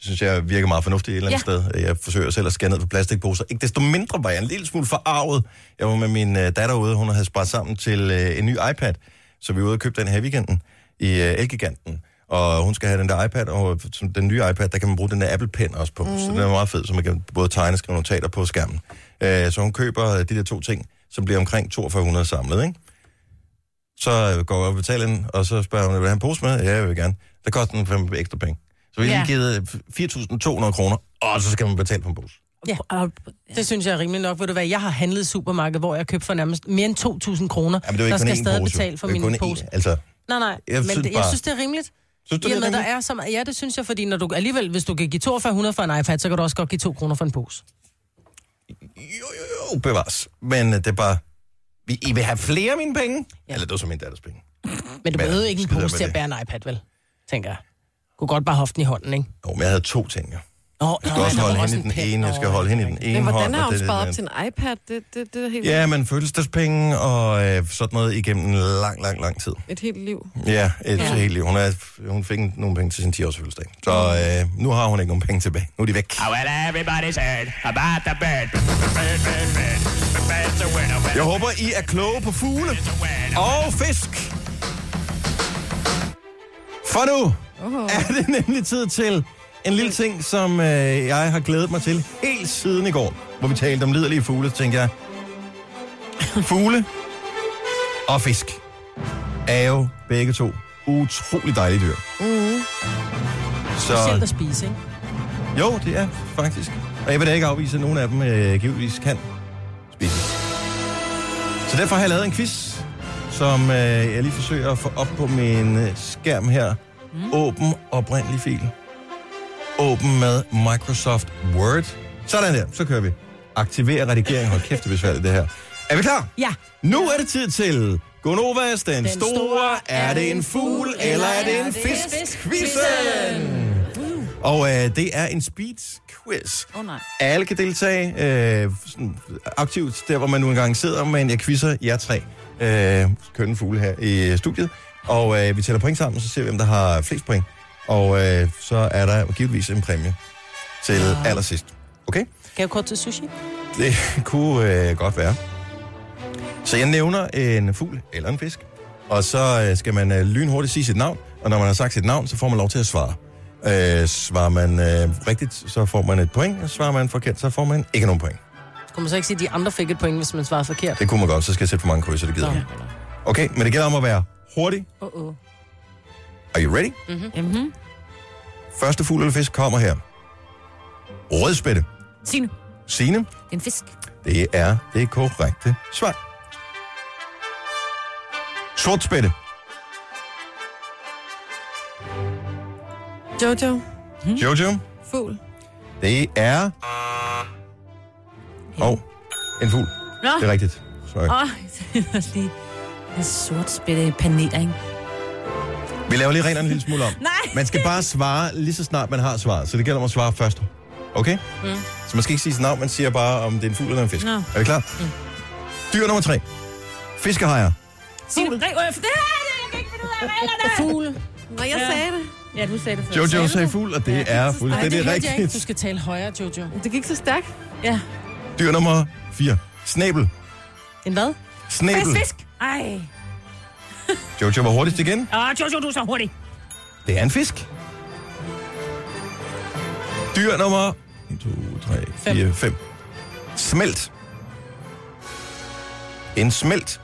synes jeg virker meget fornuftigt et eller andet ja. sted. Jeg forsøger selv at skære ned på plastikposer. Ikke desto mindre var jeg en lille smule forarvet. Jeg var med min øh, datter ude, hun havde sparet sammen til øh, en ny iPad. Så vi var ude og købe den her i weekenden i øh, Elgiganten. Og hun skal have den der iPad, og som den nye iPad, der kan man bruge den der Apple Pen også på. Mm. Så den er meget fed, så man kan både tegne og skrive notater på skærmen. Øh, så hun køber de der to ting, som bliver omkring 4200 samlet, ikke? Så øh, går jeg op og betaler den, og så spørger hun, vil en pose med? Ja, jeg vil gerne. Der koster den fem ekstra penge. Så vi har Ja. givet 4.200 kroner, og så skal man betale på en pose. Ja. Det synes jeg er rimeligt nok. Ved du hvad, jeg har handlet i supermarked, hvor jeg købte for nærmest mere end 2.000 kroner. Det er jo der kun skal én stadig pose. betale for Det er min pose. én. Altså, Nej, nej. Jeg men synes det, jeg bare- synes, det er rimeligt. synes du, det er med, der rimeligt? er så meget, ja, det synes jeg, fordi når du alligevel, hvis du kan give 4200 for en iPad, så kan du også godt give 2 kroner for en pose. Jo, jo, jo, bevares. Men øh, det er bare... Vi, I vil have flere af mine penge? Ja. Eller det var så min datters penge. Men du behøver ikke en pose til at bære en iPad, vel? Tænker jeg. Du kunne godt bare hoften i hånden, ikke? Jo, men jeg havde to ting, ja. Nå, Jeg skal også holde hende i den ene, jeg skal holde hende i den ene Men hvordan har og hun sparet op til en iPad? Det, det, det er helt Ja, men fødselsdagspenge og øh, sådan noget igennem en lang, lang, lang tid. et helt liv. Ja, et ja. Helt liv. Hun, er, hun fik nogle penge til sin 10-års fødselsdag. Så øh, nu har hun ikke nogen penge tilbage. Nu er de væk. Oh, well, everybody's heard about the bird. Bird, bird, bird. The bird's a winner. winner. Jeg håber, I er kloge på fugle og fisk. For nu Oh. er det nemlig tid til en lille ting, som øh, jeg har glædet mig til helt siden i går, hvor vi talte om liderlige fugle. Så tænkte jeg, fugle og fisk er jo begge to utrolig dejlige dyr. Mm. Så Selv at spise, ikke? jo, det er faktisk. Og jeg vil da ikke afvise, at nogle af dem øh, givetvis kan spises. Så derfor har jeg lavet en quiz, som øh, jeg lige forsøger at få op på min øh, skærm her. Mm. Åben oprindelig fil. Åben med Microsoft Word. Sådan der, så kører vi. Aktiver redigering. Hold kæft, det er det her. Er vi klar? Ja. Nu er det tid til Gonovas, den, den store. Er det en fugl, eller er det en fisk? Quizzen! Og øh, det er en speed quiz. Oh, nej. Alle kan deltage øh, sådan aktivt, der hvor man nu engang sidder, men jeg quizzer jer tre øh, kønne fugle her i studiet. Og øh, vi tæller point sammen, så ser vi, hvem der har flest point. Og øh, så er der givetvis en præmie til ja. allersidst. Okay? Kan jeg kort til sushi? Det kunne øh, godt være. Så jeg nævner en fugl eller en fisk, og så øh, skal man øh, lynhurtigt sige sit navn, og når man har sagt sit navn, så får man lov til at svare. Øh, svarer man øh, rigtigt, så får man et point, og svarer man forkert, så får man ikke nogen point. Kunne man så ikke sige, at de andre fik et point, hvis man svarede forkert? Det kunne man godt, så skal jeg sætte for mange krydser, det gider jeg. Okay, men det gælder om at være hurtig. Uh-oh. Are you ready? Mm-hmm. Første fugl eller fisk kommer her. Rødspætte. Signe, Signe, det er en fisk. det er det korrekte svar. Sortspætte. Jojo, Jojo, fugl. det er... Åh, oh, en fugl. Nå, Det er rigtigt. Sorry. åh, det var lige en sort spætte paneler, ikke? Vi laver lige reglerne en lille smule om. Nej. Man skal bare svare lige så snart man har svaret, så det gælder om at svare først. Okay? Mm. Så man skal ikke sige sit navn, man siger bare, om det er en fugl eller en fisk. Nå. Er vi klar? Mm. Dyr nummer tre. Fiskehajer. Øh, det her, jeg kan ikke finde ud af reglerne. Fugl. Nå, jeg sagde det. Ja, du sagde det før. Jojo sagde fugl, og det er Ej, fuldstændig det hørte jeg ikke. Du rigtigt. skal tale højere, Jojo. Det gik så stærkt. Ja. Dyr nummer 4. Snæbel. En hvad? Snæbel. Fisk, fisk. Ej. Jojo var hurtigst igen. Åh, Jojo, du er så hurtig. Det er en fisk. Dyr nummer 1, 2, 3, 4, 5. Smelt. En smelt.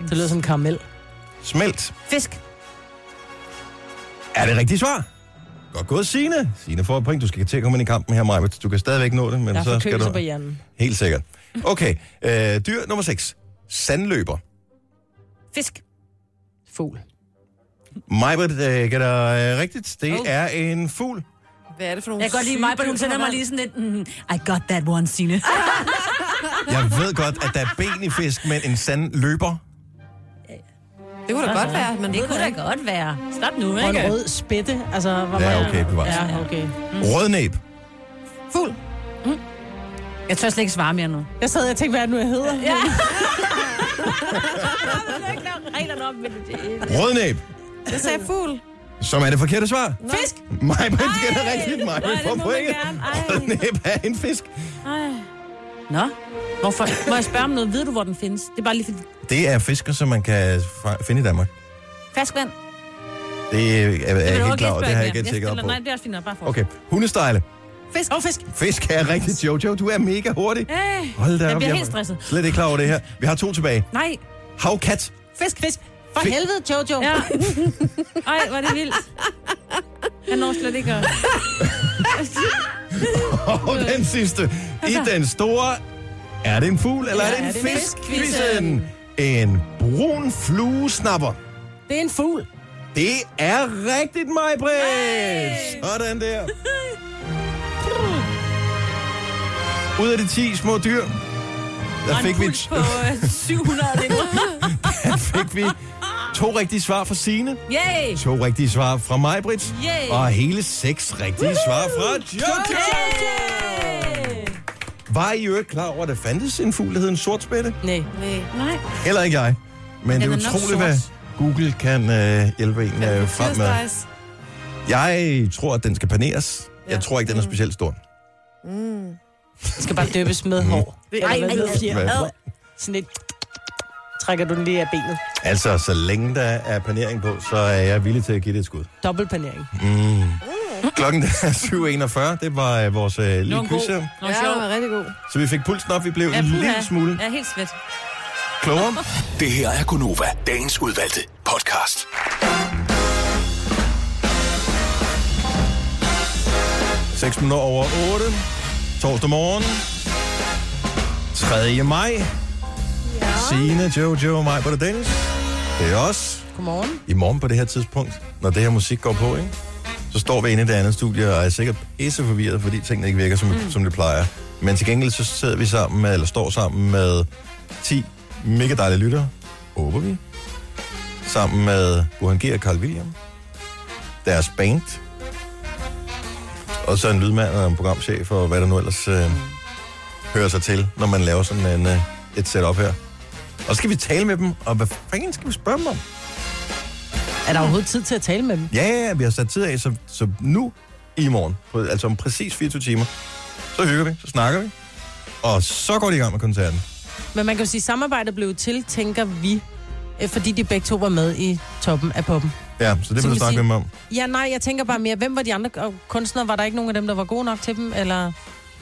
Det lyder som karamel. Smelt. Fisk. Er det rigtigt svar? Godt gået, Signe. Signe får et point. Du skal til at komme ind i kampen her, Maja. Du kan stadigvæk nå det, men så skal du... på hjernen. Helt sikkert. Okay, øh, dyr nummer 6. Sandløber. Fisk. Fugl. Majbert øh, gætter øh, rigtigt. Det er en fugl. Hvad er det for nogle Jeg kan godt lide mig, hun sender mig lige sådan lidt, mm, I got that one, Signe. Jeg ved godt, at der er ben i fisk, men en sandløber. Det kunne da godt være, men Det kunne da godt være. Stop nu, Og en ikke? rød spætte. Altså, hvor Ja, okay, bevares. Ja, okay. Rødnæb. Fugl. Jeg tør slet ikke svare mere nu. Jeg sad og tænkte, hvad er det nu, jeg hedder? Ja. Reglerne om, men det Rødnæb. Jeg sagde fugl. Som er det forkerte svar. Fisk! Gætter rigtigt. Majbert nej, det får må man pointet. gerne. Ej. Rødnæb er en fisk. Ej. Nå, hvorfor? Må jeg spørge om noget? Ved du, hvor den findes? Det er bare lige fordi... Det er fisker, som man kan finde i Danmark. Ferskvand? Det er, er, er jeg helt klar over. Det har jeg ikke helt tjekket op på. Nej, det er også fint. Bare for. Okay, hundestejle. Fisk. Åh, fisk! Fisk er rigtigt, Jojo. Du er mega hurtig. Hey, Hold da jeg op. bliver jeg helt stresset. Slet ikke klar over det her. Vi har to tilbage. Nej. Havkat. Fisk, fisk! For Fi- helvede, Jojo! Ja. Ej, hvor er det vildt. Jeg når slet ikke at... Og den sidste. I den store... Er det en fugl, eller Ja, er det en fisk? fisk? Quizzen. En brun fluesnapper. Det er en fugl. Det er rigtigt, mig. Sådan der. Ud af de 10 små dyr, der fik vi, på øh, 700 linjer. der fik vi to rigtige svar fra Signe, Yay! to rigtige svar fra mig, Britt, Yay! og hele seks rigtige svar fra Jojo. Var I jo ikke klar over, at der fandtes en fugl, der hed en sortspætte? Nej. Nej. Nej. Heller ikke jeg. Men Den det er utroligt, hvad. Google kan øh, hjælpe en øh, frem med. Jeg tror, at den skal paneres. Jeg Ja. tror ikke, den er specielt stor. Det skal bare døbes med hår. Det Ej, er ej, med ej. fjer. Hvad? Ad. Sådan lidt... Trækker du den lige af benet. Altså, så længe der er panering på, så er jeg villig til at give det et skud. Dobbeltpanering. Mm. Klokken er 7.41. Det var øh, vores øh, lille var Ja, det var rigtig god. Så vi fik pulsen op. Vi blev Ja, en puha. lille smule er helt svedt. klogere. Det her er Gunova, dagens udvalgte podcast. Seks minutter over 8. Torsdag morgen. 3. maj. Ja. Signe, Jojo og mig på det Dennis. Det er os. Godmorgen. I morgen på det her tidspunkt, når det her musik går på, ikke? så står vi inde i det andet studie og er sikkert pisse forvirret, fordi tingene ikke virker, som, mm. som det plejer. Men til gengæld så sidder vi sammen med, eller står sammen med 10 mega dejlige lyttere. Håber vi. Sammen med Burhan G. og Carl William. Deres band. Og så en lydmand og en programchef og hvad der nu ellers øh, hører sig til, når man laver sådan en, øh, et setup her. Og så skal vi tale med dem, og hvad fanden skal vi spørge dem om? Er der overhovedet tid til at tale med dem? Ja, ja, ja, vi har sat tid af, så, så nu i morgen, på, altså om præcis 24 timer, så hygger vi, så snakker vi, og så går de i gang med koncerten. Men man kan jo sige, at samarbejdet blev til, tænker vi, øh, fordi de begge to var med i toppen af poppen. Ja, så det vil du snakke med om. Ja, nej, jeg tænker bare mere, hvem var de andre kunstnere? Var der ikke nogen af dem, der var gode nok til dem? Eller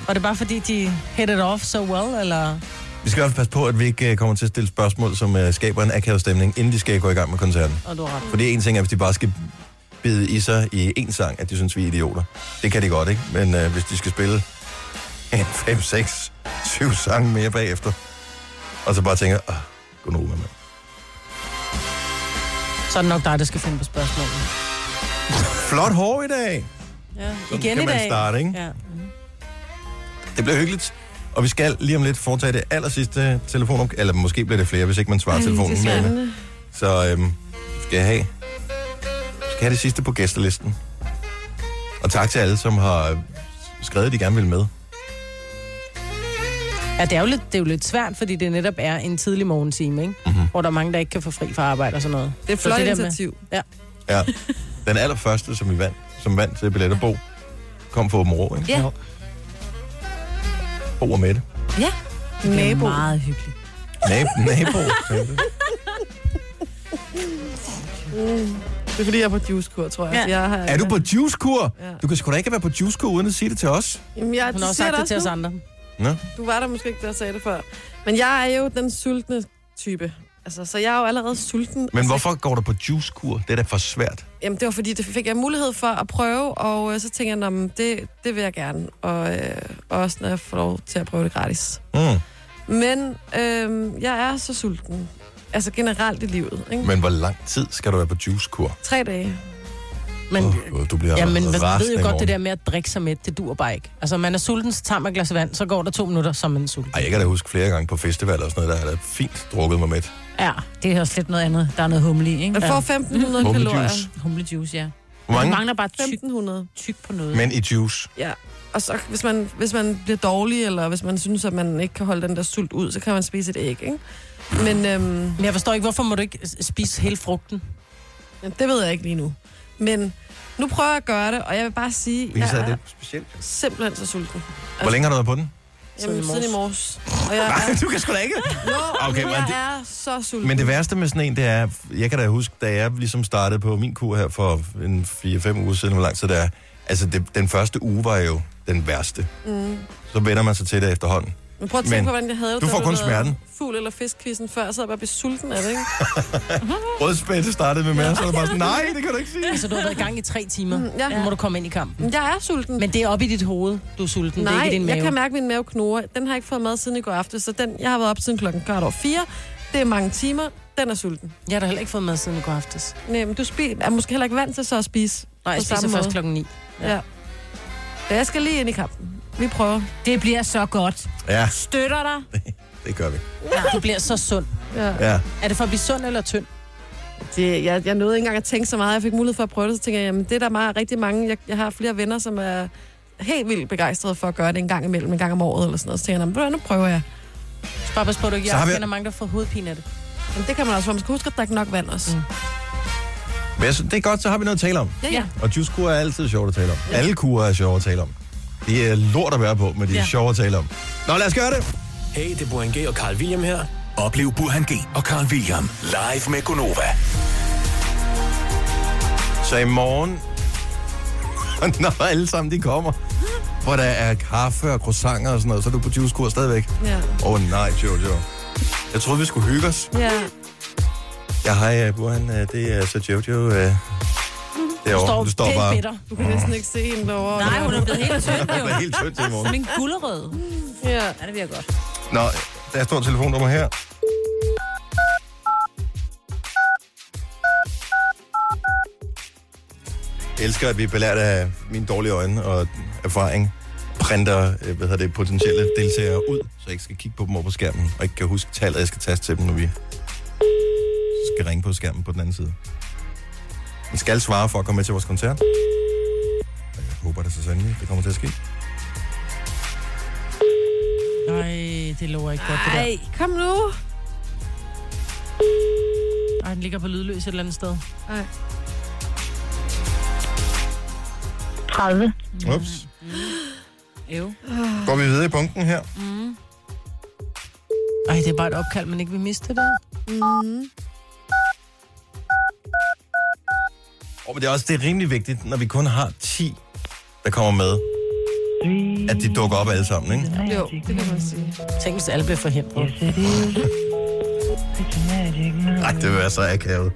var det bare fordi, de hit it off so well? Eller? Vi skal i hvert fald passe på, at vi ikke øh, kommer til at stille spørgsmål, som øh, skaber en akavet stemning, inden de skal gå i gang med koncerten. Og du har ret. Fordi en ting er, hvis de bare skal bide i sig i en sang, at de synes, vi er idioter. Det kan de godt, ikke? Men øh, hvis de skal spille en 5, 6, 7 sange mere bagefter, og så bare tænker, ah, gå nu med mig. Så er det nok dig, der skal finde på spørgsmålene. Flot hår i dag! Ja, Sådan igen kan i man dag. starte, ikke? Ja. Det bliver hyggeligt. Og vi skal lige om lidt foretage det aller sidste telefon, eller måske bliver det flere, hvis ikke man svarer telefonen. Det er så øhm, skal jeg have, skal have det sidste på gæstelisten. Og tak til alle, som har skrevet, at de gerne vil med. Ja, det er, jo lidt, det er jo lidt svært, fordi det netop er en tidlig morgentime, ikke? Mhm. Hvor der er mange, der ikke kan få fri fra arbejde og sådan noget. Det er flot det der med- initiativ. Ja. Den allerførste, som vi vandt, som vandt til Billetterbo, kom fra Åben Rå, ikke? Ja. Bo og Mette. Ja. Det er Nabo. meget hyggeligt. Nab- nabo. det. Er fordi, jeg er på juicekur, tror jeg. Ja. Så jeg har, Er du på juicekur? Ja. Du kan sgu da ikke være på juicekur uden at sige det til os. Jamen, jeg Hun har også sagt det til os andre. Nå. Du var der måske ikke, der sagde det før. Men jeg er jo den sultne type. Altså, så jeg er jo allerede sulten. Men altså, hvorfor går du på juicekur? Det er da for svært. Jamen, det var fordi, det fik jeg mulighed for at prøve, og øh, så tænkte jeg, "Nå, men det, det vil jeg gerne. Og øh, også når jeg får lov til at prøve det gratis. Mm. Men øh, jeg er så sulten. Altså generelt i livet, ikke? Men hvor lang tid skal du være på juicekur? Tre dage. Men, Uh, du bliver ja, men man ved jo godt, det der med at drikke sig med, det dur bare ikke. Altså, man er sulten, så tager man et glas vand, så går der to minutter, så er man sulten. Ej, jeg kan da huske flere gange på festivaler og sådan noget, der er da fint drukket mig med. Ja, det er også lidt noget andet. Der er noget humle i, ikke? Man får 1.500 kalorier. Humlejuice. Humlejuice, ja. Hvor Man mange? mangler bare tyk, 1.500. tyk på noget. Men i juice. Ja. Og så hvis man, hvis man bliver dårlig, eller hvis man synes, at man ikke kan holde den der sult ud, så kan man spise et æg, ikke? Men øhm, Men jeg forstår ikke, hvorfor må du ikke spise hele frugten? ja, det ved jeg ikke lige nu. Men nu prøver jeg at gøre det, og jeg vil bare sige, Viser jeg er det specielt? simpelthen så sulten. Hvor længe har du været på den? Jamen, Siden i siden i morges. Og jeg Nej, er, du kan sgu da ikke. jo, Okay, okay, men jeg det- er så sulten. Men det værste med sådan en, det er, jeg kan da huske, da jeg ligesom startede på min kur her for en 4-5 uger siden, hvor lang tid det er, altså det, den første uge var jo den værste. Mm. Så vender man sig til det efterhånden. Men prøv at tænke Men på, hvordan jeg havde det. du får kun smerten. Fugl- eller fiskkvisten før, så jeg bare blev sulten af det, ikke? Rødspætte startede med mig, så er det bare sådan, nej, det kan du ikke sige. Altså, du har været i gang i tre timer. Mm, ja. Nu må du komme ind i kampen. Men Jeg er sulten. Men det er oppe i dit hoved, du er sulten. det er Nej, ikke din mave. jeg kan mærke, at min mave knurrer. Den har jeg ikke fået mad siden i går aftes, så den, jeg har været op siden klokken kvart over fire. Det er mange timer. Den er sulten. Jeg har da heller ikke fået mad siden i går aftes. Nej, men du spi- er måske heller ikke vant til så at spise. Nej, jeg spiser først klokken 9. Ja. ja. Jeg skal lige ind i kampen. Vi prøver. Det bliver så godt. Ja, Støtter dig. det gør vi. Du bliver så sund. Ja. Ja. Er det for at blive sund eller tynd? Det, jeg, jeg nåede ikke engang at tænke så meget. Jeg fik mulighed for at prøve det, så tænker jeg, jamen, det er der meget, rigtig mange. Jeg, jeg har flere venner, som er helt vildt begejstrede for at gøre det en gang imellem, en gang om året eller sådan noget. Så tænker jeg, "Nå, men nu prøver jeg. Så bare pas på, du ikke jeg vi- kender mange, der får hovedpine af det. Men det kan man også, for man skal huske at drikke nok vand også. Mm. Men jeg synes, det er godt, så har vi noget at tale om. Ja, ja. Og juicekur er altid sjovt at tale om. Alle kurer er sjove at tale om. De er lort at være på, men de er Ja. sjove at tale om. Nå, lad os gøre det. Hey, det er Burhan G og Carl William her. Oplev Burhan G og Carl William live med Gonova. Så i morgen, når alle sammen de kommer, hvor der er kaffe og croissanter og sådan noget, så er du på juicekur stadigvæk. Ja. Åh oh, nej, Jojo. Jeg troede, vi skulle hygge os. ja. Ja, hej, uh, Burhan. Uh, det er så Jojo. Derovre. Du står, du står bare bitter. Du kan næsten ikke se hende derovre. Nej, hun er blevet helt tynd, det jo. er helt tyndt til i morgen. Som en gullerød. Ja. Ja, det virker godt. Nå, der står et telefonnummer her. Jeg elsker, at vi er belært af mine dårlige øjne og erfaring printer øh, hvad hedder det, potentielle deltagere ud, så jeg ikke skal kigge på dem over på skærmen, og ikke kan huske tallet, jeg skal taste til dem, når vi skal ringe på skærmen på den anden side. Man skal svare for at komme med til vores koncert. Og Jeg håber det så sandelig, det kommer til at ske. Nej, det lover ikke godt, det der. Ej, kom nu. Ej, den ligger på lydløs et eller andet sted. Ej. 30. Ups. Jo. Går vi videre i bunken her? Ej, det er bare et opkald, man ikke vil miste det der. Mm. Oh, men det er også det er rimelig vigtigt, når vi kun har 10, der kommer med, at de dukker op alle sammen, ikke? Jo, det kan man sige. Tænk, hvis alle bliver forhindret. Nej, det vil være så akavet.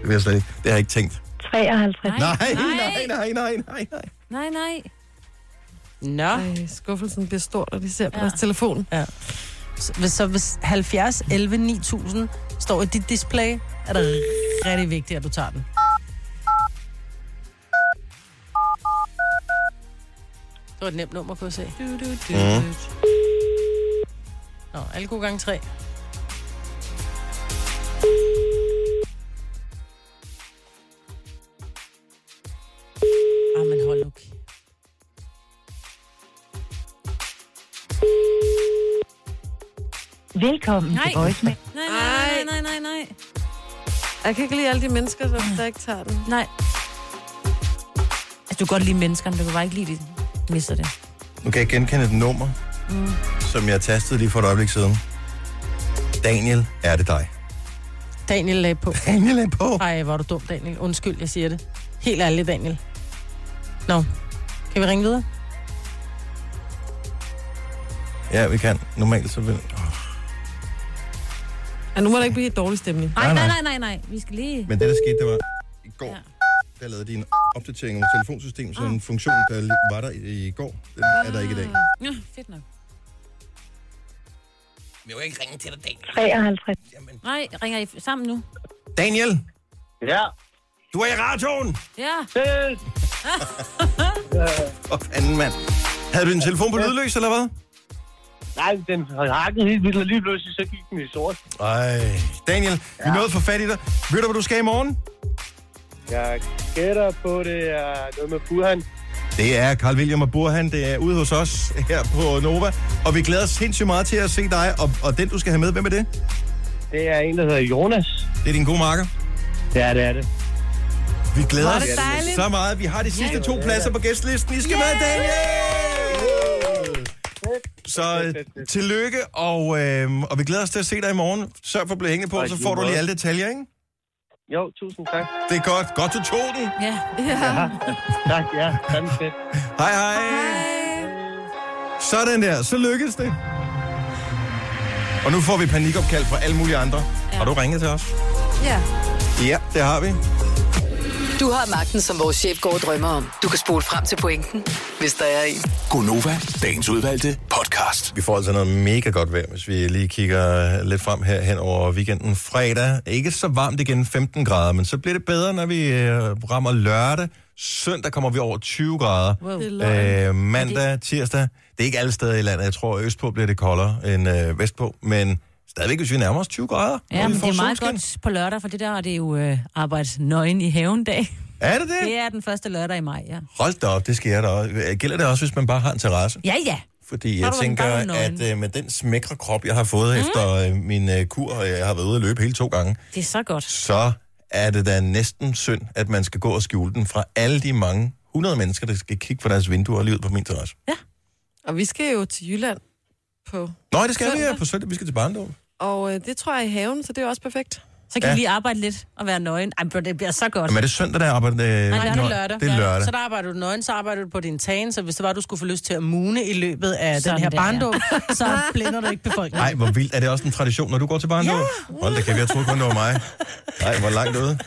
Det vil jeg slet ikke. Det har jeg ikke tænkt. 53. Nej, Nej. nej, nej, nej, nej, nej. Nej, nej. Nå. Ej, skuffelsen bliver stor, når de ser på Ja. deres telefon. Så hvis, så hvis 70 11 9000 står i dit display, er det rigtig vigtigt, at du tager den. Var et nemt nummer, kunne jeg se. Du, du, du, du. Nå, alle gode gange tre. Ah, men hold nu. Velkommen Nej. til voicemail. Nej, nej, nej, nej, nej. Jeg kan ikke lide alle de mennesker, der, der ikke tager den. Nej. Altså, du kan godt lide menneskerne, du kan bare ikke lide, de mister det. Nu kan jeg genkende et nummer, som jeg tastede lige for et øjeblik siden. Daniel, er det dig? Daniel lagde på. Daniel er på. Ej, hvor er du dum, Daniel. Undskyld, jeg siger det. Helt ærligt, Daniel. Nå, kan vi ringe videre? Ja, vi kan. Normalt så vil... Ja, nu må der ikke blive et dårlig stemning. Nej, Nej, nej, nej. nej, nej, nej. Vi skal lige... Men det, der skete, det var i går, Ja. der lavede de en opdatering af telefonsystemet, så en funktion, der var der i går, den er der ikke i dag. Ja, fedt nok. Jeg vil ikke ringe til dig, Daniel. 53. Nej, ringer I sammen nu? Daniel, Ja. du er i radioen! Ja. Hvor fanden, mand. Havde du din telefon på lydløs, eller hvad? Nej, den har hakket helt vildt, og lige pludselig så gik den i sort. Ej, Daniel, vi nåede for fat i dig. Ved du, hvad du skal i morgen? Jeg gætter på, det er noget med Burhan. Det er Carl William og Burhan, det er ude hos os her på Nova. Og vi glæder os sindssygt meget til at se dig, og, og den, du skal have med, hvem er det? Det er en, der hedder Jonas. Det er din gode marker. Ja, det er det. Vi glæder er os så meget. Vi har de sidste to pladser på gæstlisten. I skal med, Daniel! Så øh, tillykke, og, øh, og vi glæder os til at se dig i morgen. Sørg for at blive hængende på, så får du lige alle detaljer, ikke? Jo, tusind tak. Det er godt. Godt, du tog den. Ja. Ja. Tak, ja. Fandme fedt. Hej, hej. Sådan der. Så lykkedes det. Og nu får vi panikopkald fra alle mulige andre. Ja. Har du ringet til os? ja. Ja, det har vi. Du har magten, som vores chef går og drømmer om. Du kan spole frem til pointen, hvis der er en. Gonova, dagens udvalgte podcast. Vi får altså noget mega godt vejr, hvis vi lige kigger lidt frem her hen over weekenden. Fredag, ikke så varmt igen, 15 grader, men så bliver det bedre, når vi øh, rammer lørdag. Søndag kommer vi over 20 grader. Wow. Er. Øh, mandag, tirsdag. Det er ikke alle steder i landet. Jeg tror, østpå bliver det koldere end øh, vestpå, men stadigvæk, hvis vi nærmer os 20 grader. Ja, vi men det er meget solskin. godt på lørdag, for det der er det jo øh, arbejdsnøgen i haven dag. Er det det? Det er den første lørdag i maj, ja. Hold da op, det sker der også. Gælder det også, hvis man bare har en terrasse? Ja, ja. Fordi Har jeg tænker, at øh, med den smækre krop, jeg har fået mm. efter øh, min øh, kur, og jeg har været ude at løbe hele to gange, Det er så godt. så er det da næsten synd, at man skal gå og skjule den fra alle de mange 100 mennesker, der skal kigge på deres vinduer lige ud på min terrasse. Og vi skal jo til Jylland på... Nå, det skal vi Søndag. ja, på søndag. Vi skal til barndom. Og øh, det tror jeg er i haven, så det er også perfekt. Så kan Ja. vi lige arbejde lidt og være nøgen. Ej, bro, det bliver så godt. Jamen, er det søndag, der arbejder? Øh, Nej, det er lørdag. Det er lørdag. Så der arbejder du nøgen, så arbejder du på din tagen, så hvis det var, du skulle få lyst til at mune i løbet af Sådan den her der, ja. barndom, så blænder du ikke befolkningen. Nej, hvor vildt. Er det også en tradition, når du går til barndom? Ja. Hold da kæft, jeg troede kun, det var mig. Nej, hvor langt ude.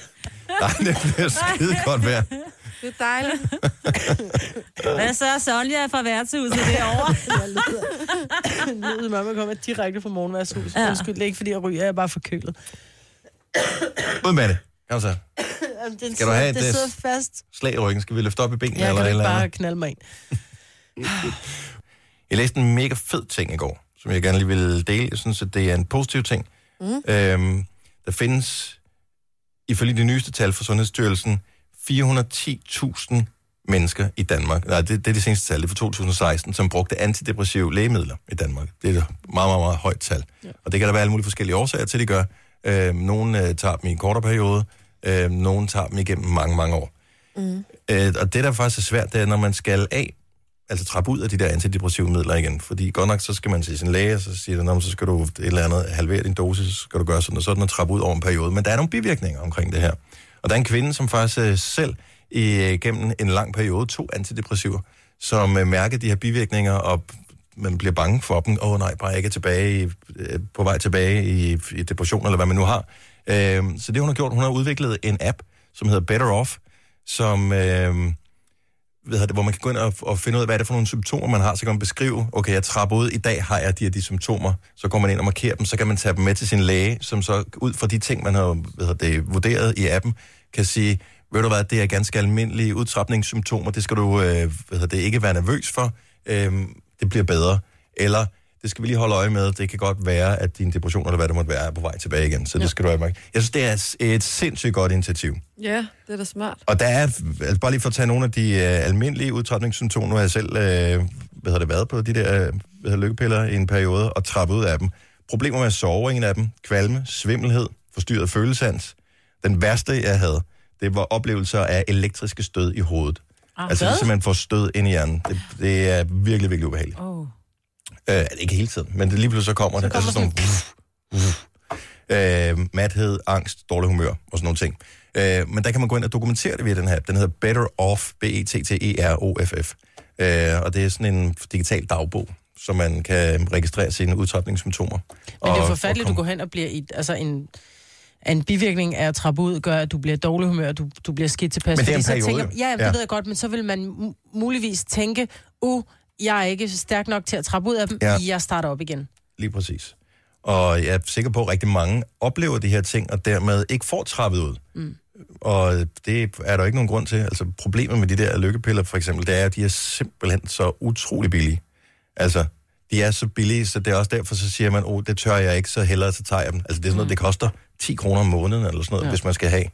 Nej, det bliver skide godt vejr. Det er dejligt. Hvad så, Sonja fra værtshuset derovre? Lyden mamma kommer direkte fra morgenværshuset. Ja. Ja. Undskyld, det er ikke fordi jeg ryger, jeg er bare forkølet. Ud med det. Kom så. Jamen, den Skal du have et, det øh, sidder fast. Slag i ryggen. Skal vi løfte op i benene? Jeg eller kan eller bare andet? knalde mig ind. Jeg læste en mega fed ting i går, som jeg gerne lige vil dele. Jeg synes, at det er en positiv ting. Mm. Øhm, der findes, ifølge de nyeste tal fra Sundhedsstyrelsen, 410.000 mennesker i Danmark. Nej, det, det er det seneste tal, det er fra 2016, som brugte antidepressive lægemidler i Danmark. Det er et meget, meget, meget højt tal. Ja. Og det kan der være alle mulige forskellige årsager til, de gør. Øhm, nogle øh, tager dem i en kortere periode, øhm, nogle tager dem igennem mange, mange år. Mm. Øh, og det, der faktisk er svært, det er, når man skal af altså trappe ud af de der antidepressive midler igen. Fordi godt nok, så skal man til sin læge, og så siger den, "Nå, men så skal du et eller andet halvere din dosis, så skal du gøre sådan og sådan og trappe ud over en periode. Men der er nogle bivirkninger omkring det her. Og der er en kvinde, som faktisk øh, selv igennem øh, en lang periode tog antidepressiver, som øh, mærkede de her bivirkninger, og man bliver bange for dem. Åh oh, nej, bare ikke er tilbage i, øh, på vej tilbage i, i depression, eller hvad man nu har. Øh, så det hun har gjort, hun har udviklet en app, som hedder Better Off, som... Øh, ved jeg, hvor man kan gå ind og, og finde ud af, hvad er det for nogle symptomer, man har. Så kan man beskrive, okay, jeg trapper ud, i dag har jeg de her de symptomer. Så går man ind og markerer dem, så kan man tage dem med til sin læge, som så ud fra de ting, man har hvad hedder det, vurderet i appen, kan sige, ved du hvad, det er ganske almindelige udtrapningssymptomer, det skal du øh, hvad hedder det, ikke være nervøs for, øh, det bliver bedre. Eller, det skal vi lige holde øje med, det kan godt være, at din depression, eller hvad det måtte være, er på vej tilbage igen. Så ja. det skal du have. Jeg synes, det er et sindssygt godt initiativ. Ja, det er da smart. Og der er, altså bare lige for at tage nogle af de øh, almindelige udtrætningssymptomer, nu har jeg selv øh, hvad hedder det, været på de der øh, hvad lykkepiller i en periode, og trappet ud af dem. Problemer med at sove en af dem, kvalme, svimmelhed, forstyrret følesans. Den værste, jeg havde, det var oplevelser af elektriske stød i hovedet. Ah, altså, er simpelthen får stød ind i hjernen. Det, det er virkelig, virkelig ubehageligt. Oh. Øh, ikke hele tiden, men det lige pludselig så kommer så det. kommer altså sådan, nogle, Øh, mathed, angst, dårlig humør og sådan nogle ting. Øh, men der kan man gå ind og dokumentere det via den her. Den hedder Better Off, E B-E-T-T-E-R-O-F-F. Øh, og det er sådan en digital dagbog, så man kan registrere sine udtrapningssymptomer. Men det er forfærdeligt, at du går hen og bliver i, altså en, en bivirkning af at trappe ud, gør, at du bliver dårlig humør, du, du bliver skidt tilpas. Men det er en periode, Tænker, ja, det ja. ved jeg godt, men så vil man mu- muligvis tænke, uh, jeg er ikke stærk nok til at trappe ud af dem, Ja. jeg starter op igen. Lige præcis. Og jeg er sikker på, at rigtig mange oplever de her ting, og dermed ikke får trappet ud. Mm. Og det er der ikke nogen grund til. Altså problemet med de der lykkepiller, for eksempel, det er, at de er simpelthen så utrolig billige. Altså, de er så billige, så det er også derfor, så siger man, åh, oh, det tør jeg ikke, så hellere så tager jeg dem. Altså, det er sådan noget, det koster 10 kroner om måneden, eller sådan noget. Ja. hvis man skal have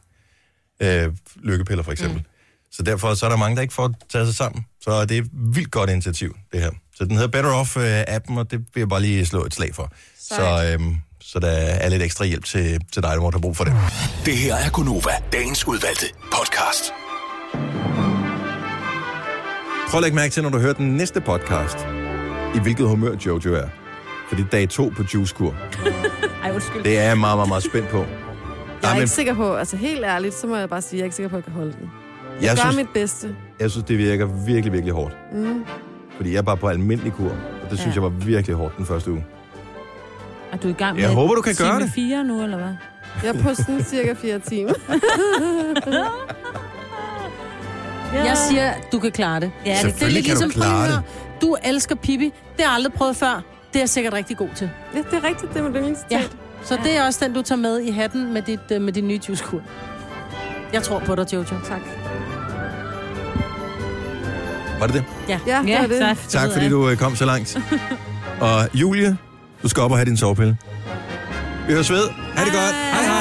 øh, lykkepiller, for eksempel. Mm. Så derfor så er der mange, der ikke får taget sig sammen. Så det er et vildt godt initiativ, det her. Så den hedder Better Off-appen, og det vil jeg bare lige slå et slag for. Så, øhm, så der er lidt ekstra hjælp til, til dig, der måtte have brug for det. Det her er Gunova, dagens udvalgte podcast. Prøv at lægge mærke til, når du hører den næste podcast, i hvilket humør Jojo er. Fordi dag to på juicekur. Ej, undskyld. Det er jeg meget, meget, meget spændt på. Jeg er Ej, men ikke sikker på, altså helt ærligt, så må jeg bare sige, at jeg er ikke sikker på, at jeg kan holde den. Jeg, jeg, gør synes, mit bedste. jeg synes, det virker virkelig, virkelig hårdt. Mm. Fordi jeg er bare på almindelig kur, og det synes Ja. jeg var virkelig hårdt den første uge. Er du i gang med Jeg håber, du kan time gøre det. 4 nu, eller hvad? Jeg er på sådan cirka fire timer. Ja. Jeg siger, du kan klare det. Ja, det, Selvfølgelig kan du prøv at klare det. Du elsker Pippi. Det har jeg aldrig prøvet før. Det er jeg sikkert rigtig god til. ja, det er rigtigt, det er yndlingscitat. Ja. Så det er også den, du tager med i hatten med, dit, øh, med din nye juicekur. Jeg tror på dig, Jojo. Tak. Var det det? Ja, det Ja, var det. tak. Tak, fordi du øh, kom så langt. Og Julie, du skal op og have din sovepille. Vi høres ved. Ha' det godt. Hej.